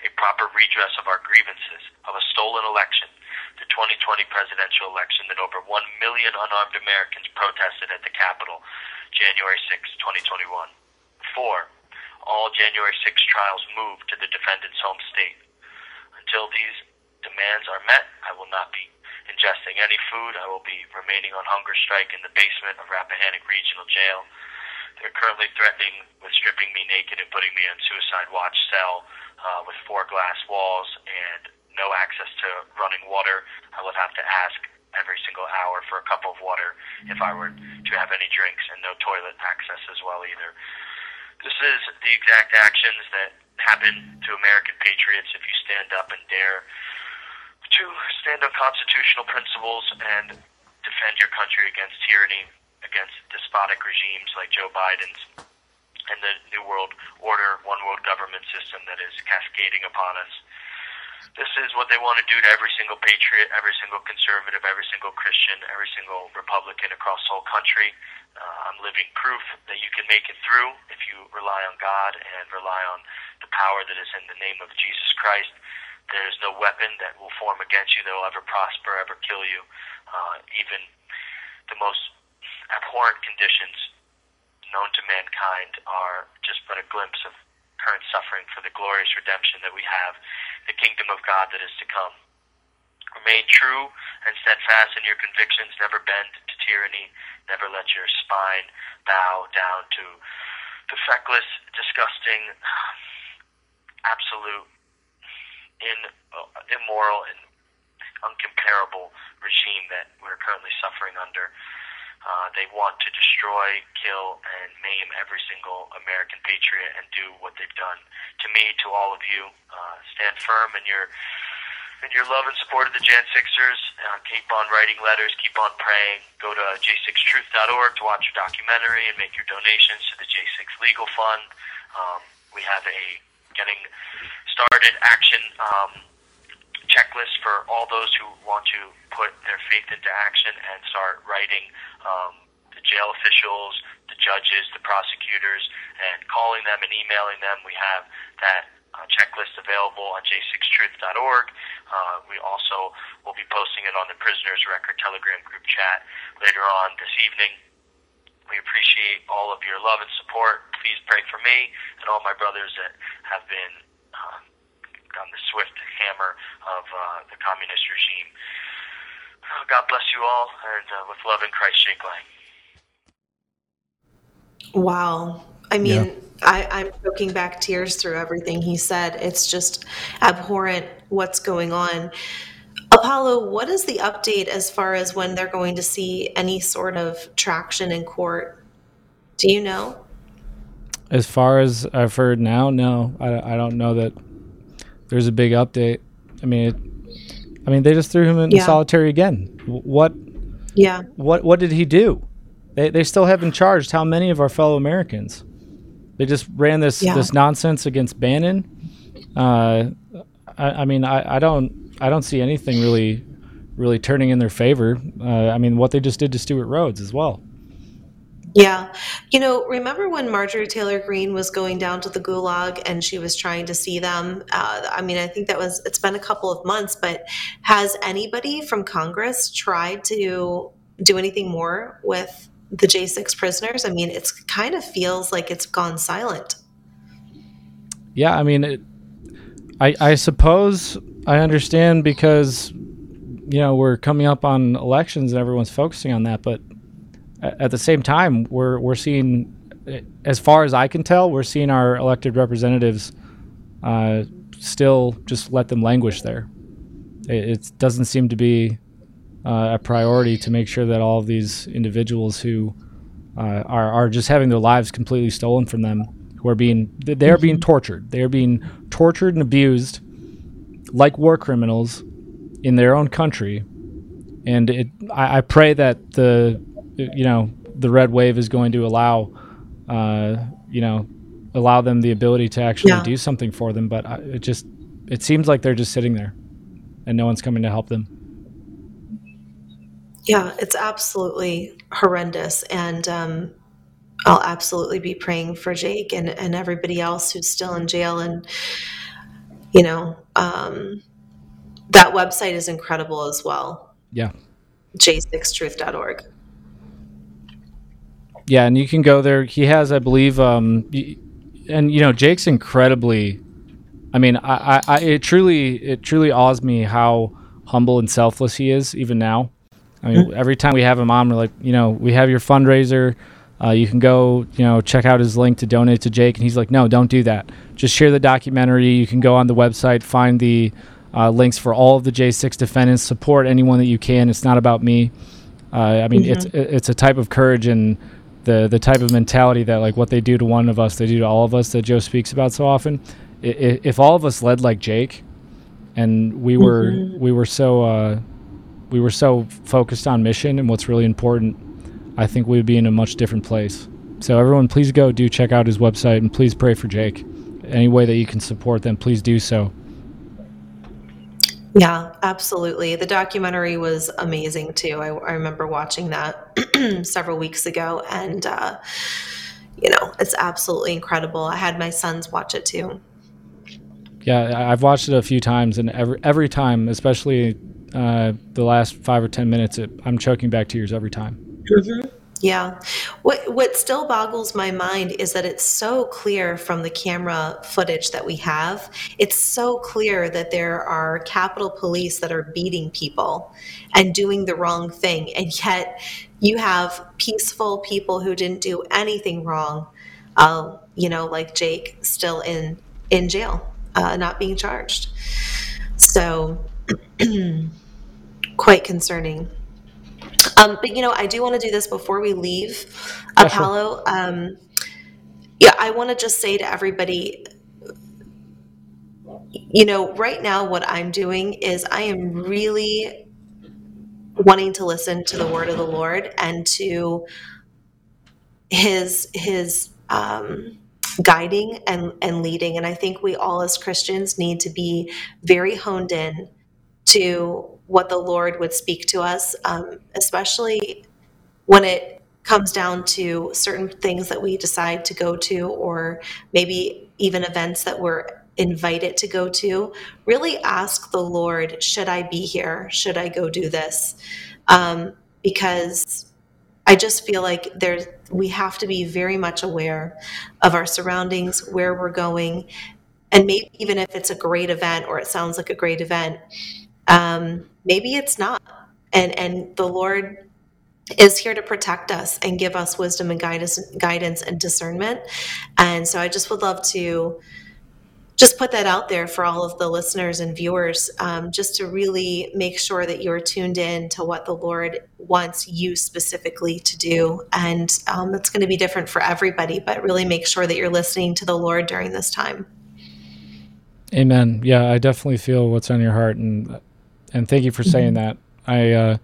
a proper redress of our grievances of a stolen election, the 2020 presidential election that over 1 million unarmed Americans protested at the Capitol January 6, 2021. Four, all January 6 trials moved to the defendant's home state. Until these demands are met, I will not be ingesting any food. I will be remaining on hunger strike in the basement of Rappahannock Regional Jail. They're currently threatening with stripping me naked and putting me in suicide watch cell uh, with four glass walls and no access to running water. I would have to ask every single hour for a cup of water if I were to have any drinks, and no toilet access as well either. This is the exact actions that happen to American patriots if you stand up and dare to stand on constitutional principles and defend your country against tyranny, against despotic regimes like Joe Biden's and the New World Order, one world government system that is cascading upon us. this is what they want to do to every single patriot, every single conservative, every single Christian, every single Republican across the whole country. Uh, I'm living proof that you can make it through if you rely on God and rely on the power that is in the name of Jesus Christ. There's no weapon that will form against you that will ever prosper, ever kill you. Uh, even the most abhorrent conditions known to mankind are just but a glimpse of current suffering for the glorious redemption that we have, the kingdom of God that is to come. Remain true and steadfast in your convictions, never bend to tyranny, never let your spine bow down to the feckless, disgusting, absolute, in, uh, immoral, and uncomparable regime that we're currently suffering under. Uh, they want to destroy, kill, and maim every single American patriot and do what they've done to me, to all of you. Uh, stand firm in your in your love and support of the Jan Sixers. Uh, keep on writing letters. Keep on praying. Go to j6truth.org to watch your documentary and make your donations to the J6 Legal Fund. Um, we have a getting started action. Um, checklist for all those who want to put their faith into action and start writing um, the jail officials, the judges, the prosecutors, and calling them and emailing them. We have that uh, checklist available on j6truth.org. Uh, we also will be posting it on the Prisoners Record Telegram group chat later on this evening. We appreciate all of your love and support. Please pray for me and all my brothers that have been uh, on the swift hammer of uh, the communist regime. Uh, God bless you all, and uh, with love in Christ, Jake Lang. Wow. I mean, I, I'm choking back tears through everything he said. It's just abhorrent what's going on. Apollo, what is the update as far as when they're going to see any sort of traction in court? Do you know? As far as I've heard now, no, I, I don't know that there's a big update. I mean, it, I mean, they just threw him in Yeah. solitary again. What? Yeah. What? What did he do? They they still haven't charged how many of our fellow Americans. They just ran this Yeah. this nonsense against Bannon. Uh, I, I mean, I, I don't I don't see anything really really turning in their favor. Uh, I mean, what they just did to Stewart Rhodes as well. Yeah. You know, remember when Marjorie Taylor Greene was going down to the gulag and she was trying to see them? Uh, I mean, I think that was, it's been a couple of months, but has anybody from Congress tried to do anything more with the J6 prisoners? I mean, it's kind of feels like it's gone silent. Yeah, I mean, it, I I suppose I understand because you know we're coming up on elections and everyone's focusing on that, but at the same time, we're we're seeing, as far as I can tell, we're seeing our elected representatives uh, still just let them languish there. It, it doesn't seem to be uh, a priority to make sure that all of these individuals who uh, are are just having their lives completely stolen from them, who are being they are being tortured. They are being tortured and abused like war criminals in their own country. And it, I, I pray that the you know the red wave is going to allow uh, you know allow them the ability to actually Yeah. do something for them. But I, it just it seems like they're just sitting there, and no one's coming to help them. Yeah, it's absolutely horrendous. And um, I'll absolutely be praying for Jake and, and everybody else who's still in jail. And, you know, um, that website is incredible as well Yeah. j6truth.org. Yeah, and you can go there. He has, I believe, um, and you know, Jake's incredibly. I mean, I, I, I it truly, it truly awes me how humble and selfless he is, even now. I mean, every time we have him on, we're like, you know, we have your fundraiser. Uh, you can go, you know, check out his link to donate to Jake, and he's like, no, don't do that. Just share the documentary. You can go on the website, find the uh, links for all of the J6 defendants. Support anyone that you can. It's not about me. Uh, I mean, it's it's a type of courage and the the type of mentality that like what they do to one of us, they do to all of us that Joe speaks about so often. I- i- If all of us led like Jake, and we were Mhm. we were so uh, we were so focused on mission and what's really important, I think we would be in a much different place. So everyone, please go do check out his website and please pray for Jake. Any way that you can support them, please do so. Yeah, absolutely. The documentary was amazing too. I, I remember watching that several weeks ago, and uh, you know, it's absolutely incredible. I had my sons watch it too. Yeah, I've watched it a few times, and every every time, especially uh, the last five or ten minutes, it, I'm choking back tears every time. Yeah. What what still boggles my mind is that it's so clear from the camera footage that we have. It's so clear that there are Capitol Police that are beating people and doing the wrong thing, and yet you have peaceful people who didn't do anything wrong. Uh, you know, like Jake, still in in jail, uh, not being charged. So, quite concerning. Um, but you know, I do want to do this before we leave Yeah, sure. Apollo. Um, yeah, I want to just say to everybody, you know, right now what I'm doing is I am really wanting to listen to the word of the Lord and to his his um, guiding and and leading. And I think we all as Christians need to be very honed in to what the Lord would speak to us, um, especially when it comes down to certain things that we decide to go to, or maybe even events that we're invited to go to, really ask the Lord, should I be here? Should I go do this? Um, because I just feel like there's we have to be very much aware of our surroundings, where we're going, and maybe even if it's a great event or it sounds like a great event, um, maybe it's not. And and the Lord is here to protect us and give us wisdom and guidance, guidance and discernment. And so I just would love to just put that out there for all of the listeners and viewers, um, just to really make sure that you're tuned in to what the Lord wants you specifically to do. And um, it's going to be different for everybody, but really make sure that you're listening to the Lord during this time. Amen. Yeah, I definitely feel what's on your heart, and and thank you for saying that. I uh,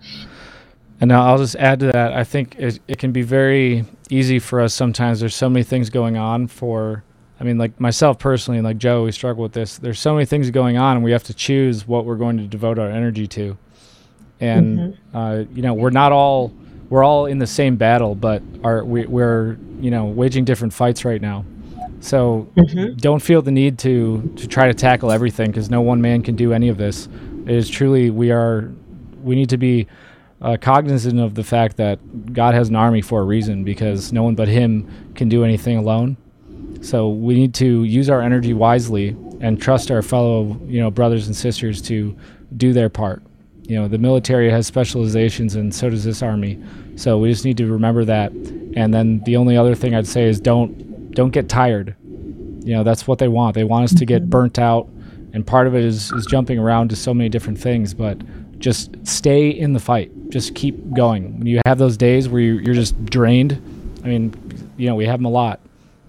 and now I'll just add to that. I think it, it can be very easy for us sometimes. There's so many things going on for. I mean, like myself personally, and like Joe, we struggle with this. There's so many things going on, and we have to choose what we're going to devote our energy to. And uh, you know, we're not all we're all in the same battle, but are we, we're you know waging different fights right now. So don't feel the need to to try to tackle everything because no one man can do any of this. It is truly we are we need to be uh, cognizant of the fact that God has an army for a reason because no one but Him can do anything alone. So we need to use our energy wisely and trust our fellow you know brothers and sisters to do their part. You know the military has specializations and so does this army. So we just need to remember that. And then the only other thing I'd say is don't don't get tired. You know, that's what they want. They want us to get burnt out, and part of it is is jumping around to so many different things. But just stay in the fight. Just keep going. When you have those days where you're, you're just drained, I mean, you know, we have them a lot.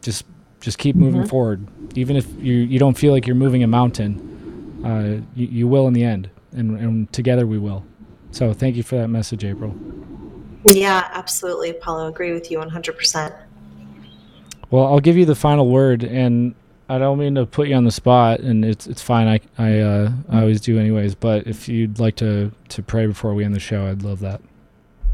Just just keep moving Mhm. forward. Even if you you don't feel like you're moving a mountain, uh, you, you will in the end, and and together we will. So thank you for that message, April. Yeah, absolutely, Apollo. Agree with you 100%. Well, I'll give you the final word, and I don't mean to put you on the spot, and it's it's fine. I I uh, I always do anyways. But if you'd like to to pray before we end the show, I'd love that.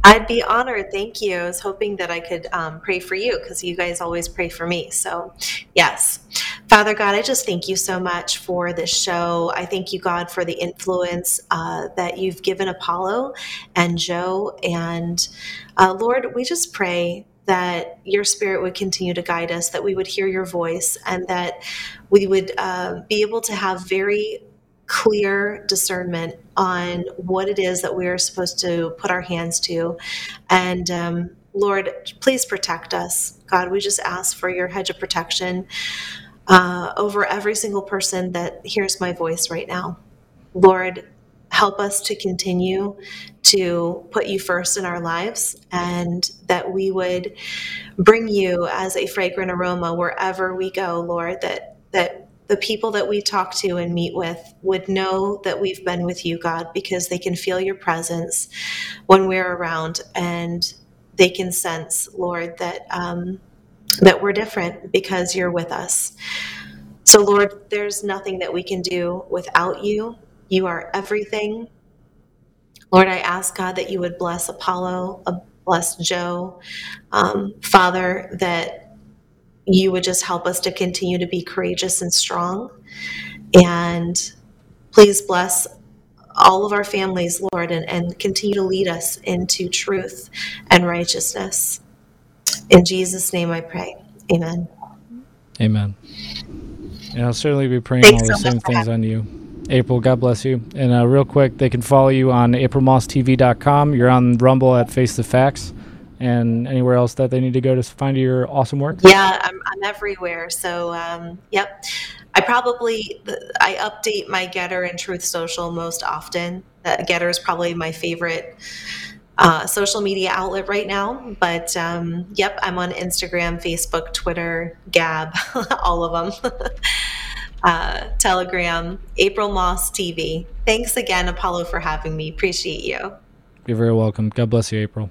I'd be honored. Thank you. I was hoping that I could um, pray for you because you guys always pray for me. So, yes. Father God, I just thank you so much for this show. I thank you, God, for the influence uh, that you've given Apollo and Joe. And uh, Lord, we just pray that your spirit would continue to guide us, that we would hear your voice, and that we would uh, be able to have very clear discernment on what it is that we are supposed to put our hands to. And um, Lord, please protect us. God, we just ask for your hedge of protection uh, over every single person that hears my voice right now. Lord, help us to continue to put you first in our lives and that we would bring you as a fragrant aroma wherever we go, Lord, that that the people that we talk to and meet with would know that we've been with you, God, because they can feel your presence when we're around and they can sense, Lord, that um, that we're different because you're with us. So, Lord, there's nothing that we can do without you. You are everything. Lord, I ask God that you would bless Apollo, uh, bless Joe, um, Father, that you would just help us to continue to be courageous and strong. And please bless all of our families, Lord, and, and continue to lead us into truth and righteousness. In Jesus' name I pray. Amen. Amen. And I'll certainly be praying Thanks all the so same things on you. April, God bless you. And uh, real quick, they can follow you on aprilmosstv.com. You're on Rumble at Face the Facts and anywhere else that they need to go to find your awesome work. Yeah, I'm, I'm everywhere. So, um, yep. I probably I update my Gettr and Truth Social most often. Uh, Gettr is probably my favorite uh, social media outlet right now. But um, yep, I'm on Instagram, Facebook, Twitter, Gab, all of them. uh, Telegram, April Moss TV. Thanks again, Apollo, for having me. Appreciate you. You're very welcome. God bless you, April.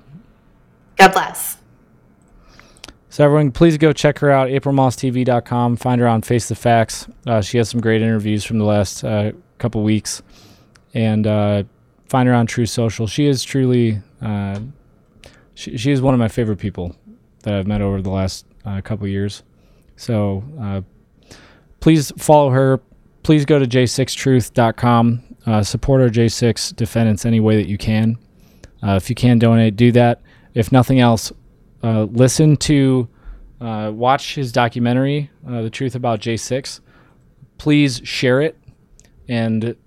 God bless. So everyone, please go check her out, aprilmosstv.com. Find her on Face the Facts. Uh, she has some great interviews from the last uh, couple weeks, and uh, find her on True Social. She is truly, uh, she, she is one of my favorite people that I've met over the last uh, couple years. So uh, please follow her. Please go to j6truth.com. Uh, support our J6 defendants any way that you can. Uh, if you can donate, do that. If nothing else, uh, listen to, uh, watch his documentary, uh, The Truth About J6. Please share it and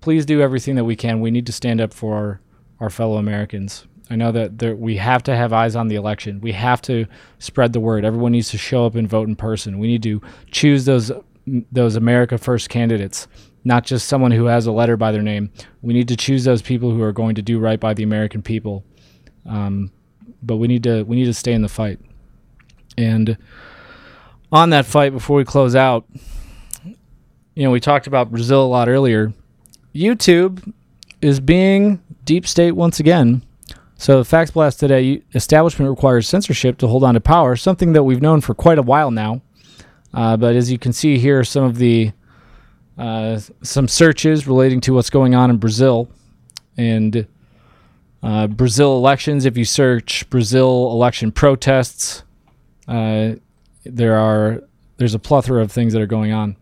please do everything that we can. We need to stand up for our, our fellow Americans. I know that there, we have to have eyes on the election. We have to spread the word. Everyone needs to show up and vote in person. We need to choose those those America First candidates, not just someone who has a letter by their name. We need to choose those people who are going to do right by the American people. Um, but we need to we need to stay in the fight. And on that fight, before we close out, you know, we talked about Brazil a lot earlier. YouTube is being deep state once again. So, the Fax Blast today establishment requires censorship to hold on to power, something that we've known for quite a while now. Uh, but as you can see here, some of the uh, some searches relating to what's going on in Brazil and uh, Brazil elections. If you search Brazil election protests, uh, there are there's a plethora of things that are going on.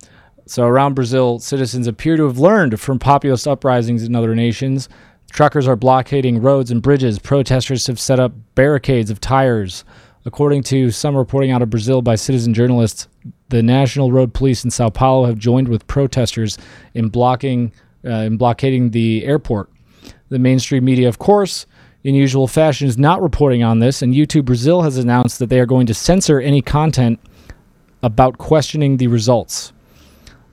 So around Brazil, citizens appear to have learned from populist uprisings in other nations. Truckers are blockading roads and bridges. Protesters have set up barricades of tires. According to some reporting out of Brazil by citizen journalists, the National Road Police in Sao Paulo have joined with protesters in blocking uh, in blockading the airport. The mainstream media, of course, in usual fashion, is not reporting on this, and YouTube Brazil has announced that they are going to censor any content about questioning the results.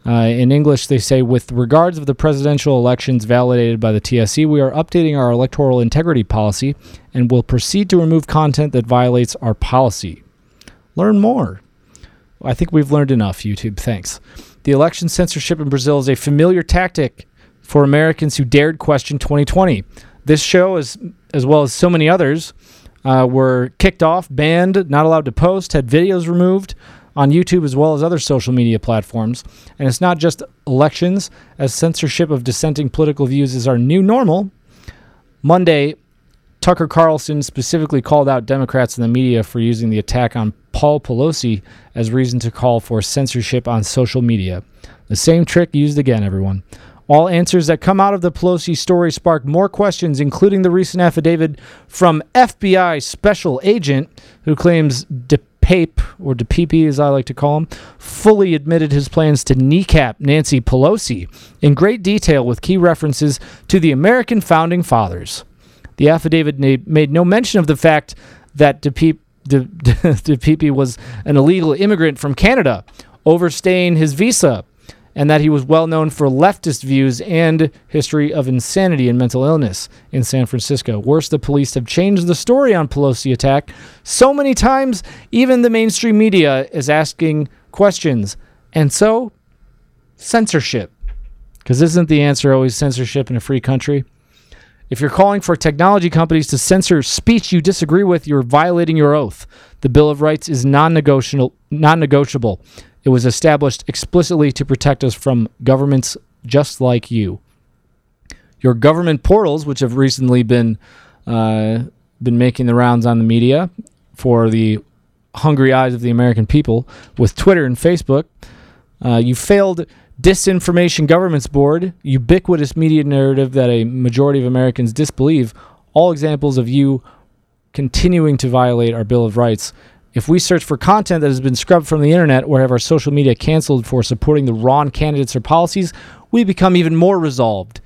Uh, in English, they say, with regards of the presidential elections validated by the TSE, we are updating our electoral integrity policy and will proceed to remove content that violates our policy. Learn more. I think we've learned enough, YouTube. Thanks. The election censorship in Brazil is a familiar tactic for Americans who dared question 2020. This show, as, as well as so many others, uh, were kicked off, banned, not allowed to post, had videos removed on YouTube as well as other social media platforms. And it's not just elections, as censorship of dissenting political views is our new normal. Monday, Tucker Carlson specifically called out Democrats in the media for using the attack on Paul Pelosi as reason to call for censorship on social media. The same trick used again, everyone. All answers that come out of the Pelosi story spark more questions, including the recent affidavit from FBI special agent who claims DePape, or DePepe as I like to call him, fully admitted his plans to kneecap Nancy Pelosi in great detail with key references to the American founding fathers. The affidavit made no mention of the fact that DePepe, De, De, was an illegal immigrant from Canada, overstaying his visa and that he was well known for leftist views and history of insanity and mental illness in San Francisco. Worse, the police have changed the story on Pelosi attack so many times, even the mainstream media is asking questions. And so, censorship. Because isn't the answer always censorship in a free country? If you're calling for technology companies to censor speech you disagree with, you're violating your oath. The Bill of Rights is non negotiable. Non-negotiable. It was established explicitly to protect us from governments just like you. your government portals, which have recently been uh, been making the rounds on the media for the hungry eyes of the American people, with Twitter and Facebook. Uh, you failed disinformation governments board, ubiquitous media narrative that a majority of Americans disbelieve. All examples of you continuing to violate our Bill of Rights. If we search for content that has been scrubbed from the internet or have our social media canceled for supporting the wrong candidates or policies, we become even more resolved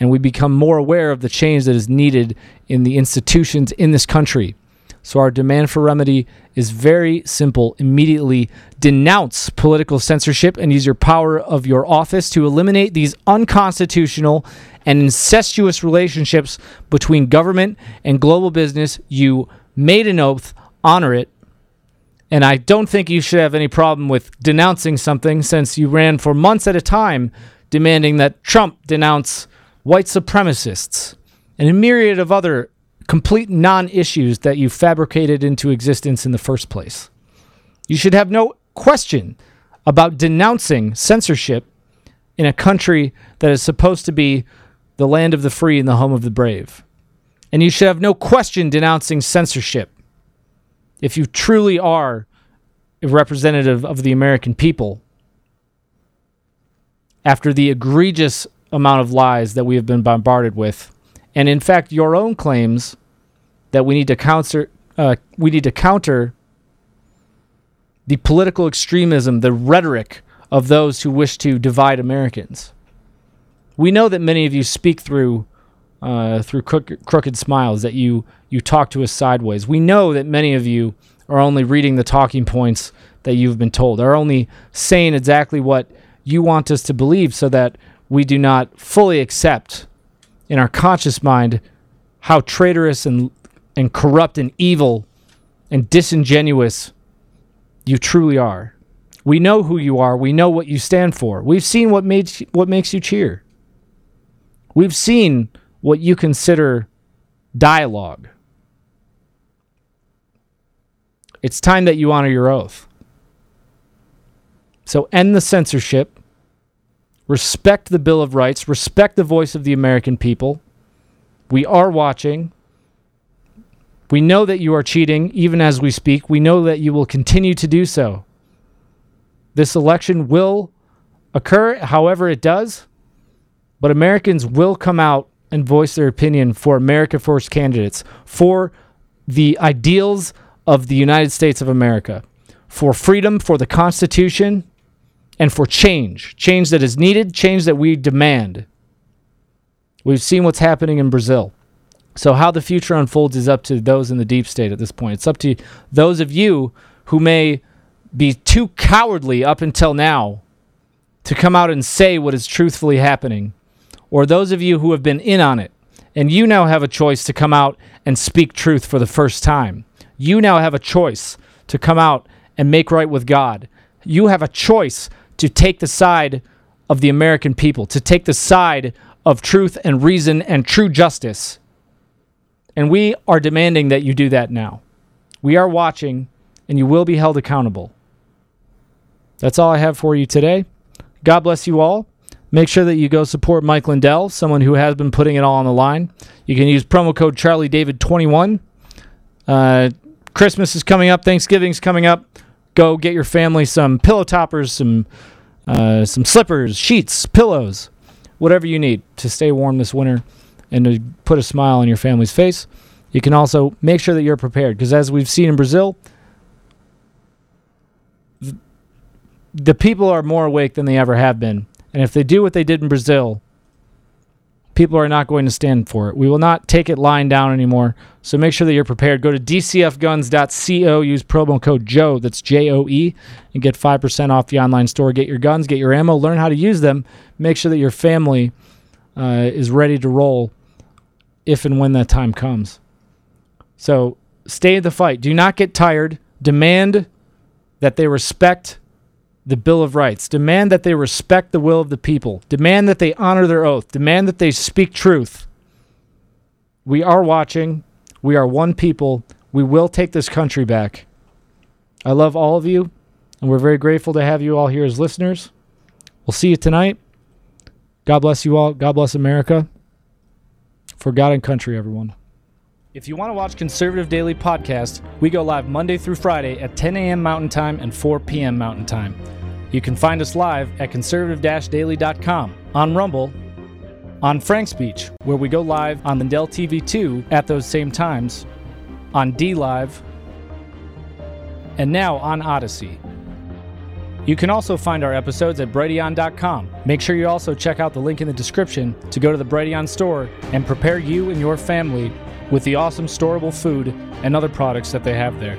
and we become more aware of the change that is needed in the institutions in this country. So, our demand for remedy is very simple. Immediately denounce political censorship and use your power of your office to eliminate these unconstitutional and incestuous relationships between government and global business. You made an oath, honor it. And I don't think you should have any problem with denouncing something since you ran for months at a time demanding that Trump denounce white supremacists and a myriad of other complete non issues that you fabricated into existence in the first place. You should have no question about denouncing censorship in a country that is supposed to be the land of the free and the home of the brave. And you should have no question denouncing censorship if you truly are a representative of the American people after the egregious amount of lies that we have been bombarded with, and in fact, your own claims that we need to counter, uh, we need to counter the political extremism, the rhetoric of those who wish to divide Americans. We know that many of you speak through uh, through crook- crooked smiles, that you you talk to us sideways. We know that many of you are only reading the talking points that you've been told, are only saying exactly what you want us to believe, so that we do not fully accept in our conscious mind how traitorous and, and corrupt and evil and disingenuous you truly are. We know who you are. We know what you stand for. We've seen what makes what makes you cheer. We've seen what you consider dialogue. It's time that you honor your oath. So end the censorship respect the Bill of Rights, respect the voice of the American people. We are watching. We know that you are cheating even as we speak. We know that you will continue to do so. This election will occur however it does, but Americans will come out and voice their opinion for America First candidates, for the ideals of the United States of America, for freedom, for the Constitution, and for change, change that is needed, change that we demand. We've seen what's happening in Brazil. So, how the future unfolds is up to those in the deep state at this point. It's up to those of you who may be too cowardly up until now to come out and say what is truthfully happening, or those of you who have been in on it and you now have a choice to come out and speak truth for the first time. You now have a choice to come out and make right with God. You have a choice to take the side of the American people, to take the side of truth and reason and true justice. And we are demanding that you do that now. We are watching, and you will be held accountable. That's all I have for you today. God bless you all. Make sure that you go support Mike Lindell, someone who has been putting it all on the line. You can use promo code CharlieDavid21. Uh, Christmas is coming up, Thanksgiving's coming up go get your family some pillow toppers, some uh, some slippers, sheets, pillows, whatever you need to stay warm this winter and to put a smile on your family's face. You can also make sure that you're prepared because, as we've seen in Brazil, the people are more awake than they ever have been. And if they do what they did in Brazil, people are not going to stand for it. We will not take it lying down anymore. So make sure that you're prepared. Go to dcfguns.co, use promo code Joe, that's J O E, and get 5% off the online store. Get your guns, get your ammo, learn how to use them. Make sure that your family uh, is ready to roll if and when that time comes. So stay in the fight. Do not get tired. Demand that they respect the Bill of Rights. Demand that they respect the will of the people. Demand that they honor their oath. Demand that they speak truth. We are watching. We are one people. We will take this country back. I love all of you, and we're very grateful to have you all here as listeners. We'll see you tonight. God bless you all. God bless America. For God and country, everyone. If you want to watch Conservative Daily Podcast, we go live Monday through Friday at 10 a.m. Mountain Time and 4 p.m. Mountain Time. You can find us live at conservative-daily.com, on Rumble, on Frank Speech, where we go live on Lindell TV 2 at those same times, on DLive, and now on Odysee. You can also find our episodes at Brighteon.com. Make sure you also check out the link in the description to go to the Brighteon store and prepare you and your family with the awesome storable food and other products that they have there.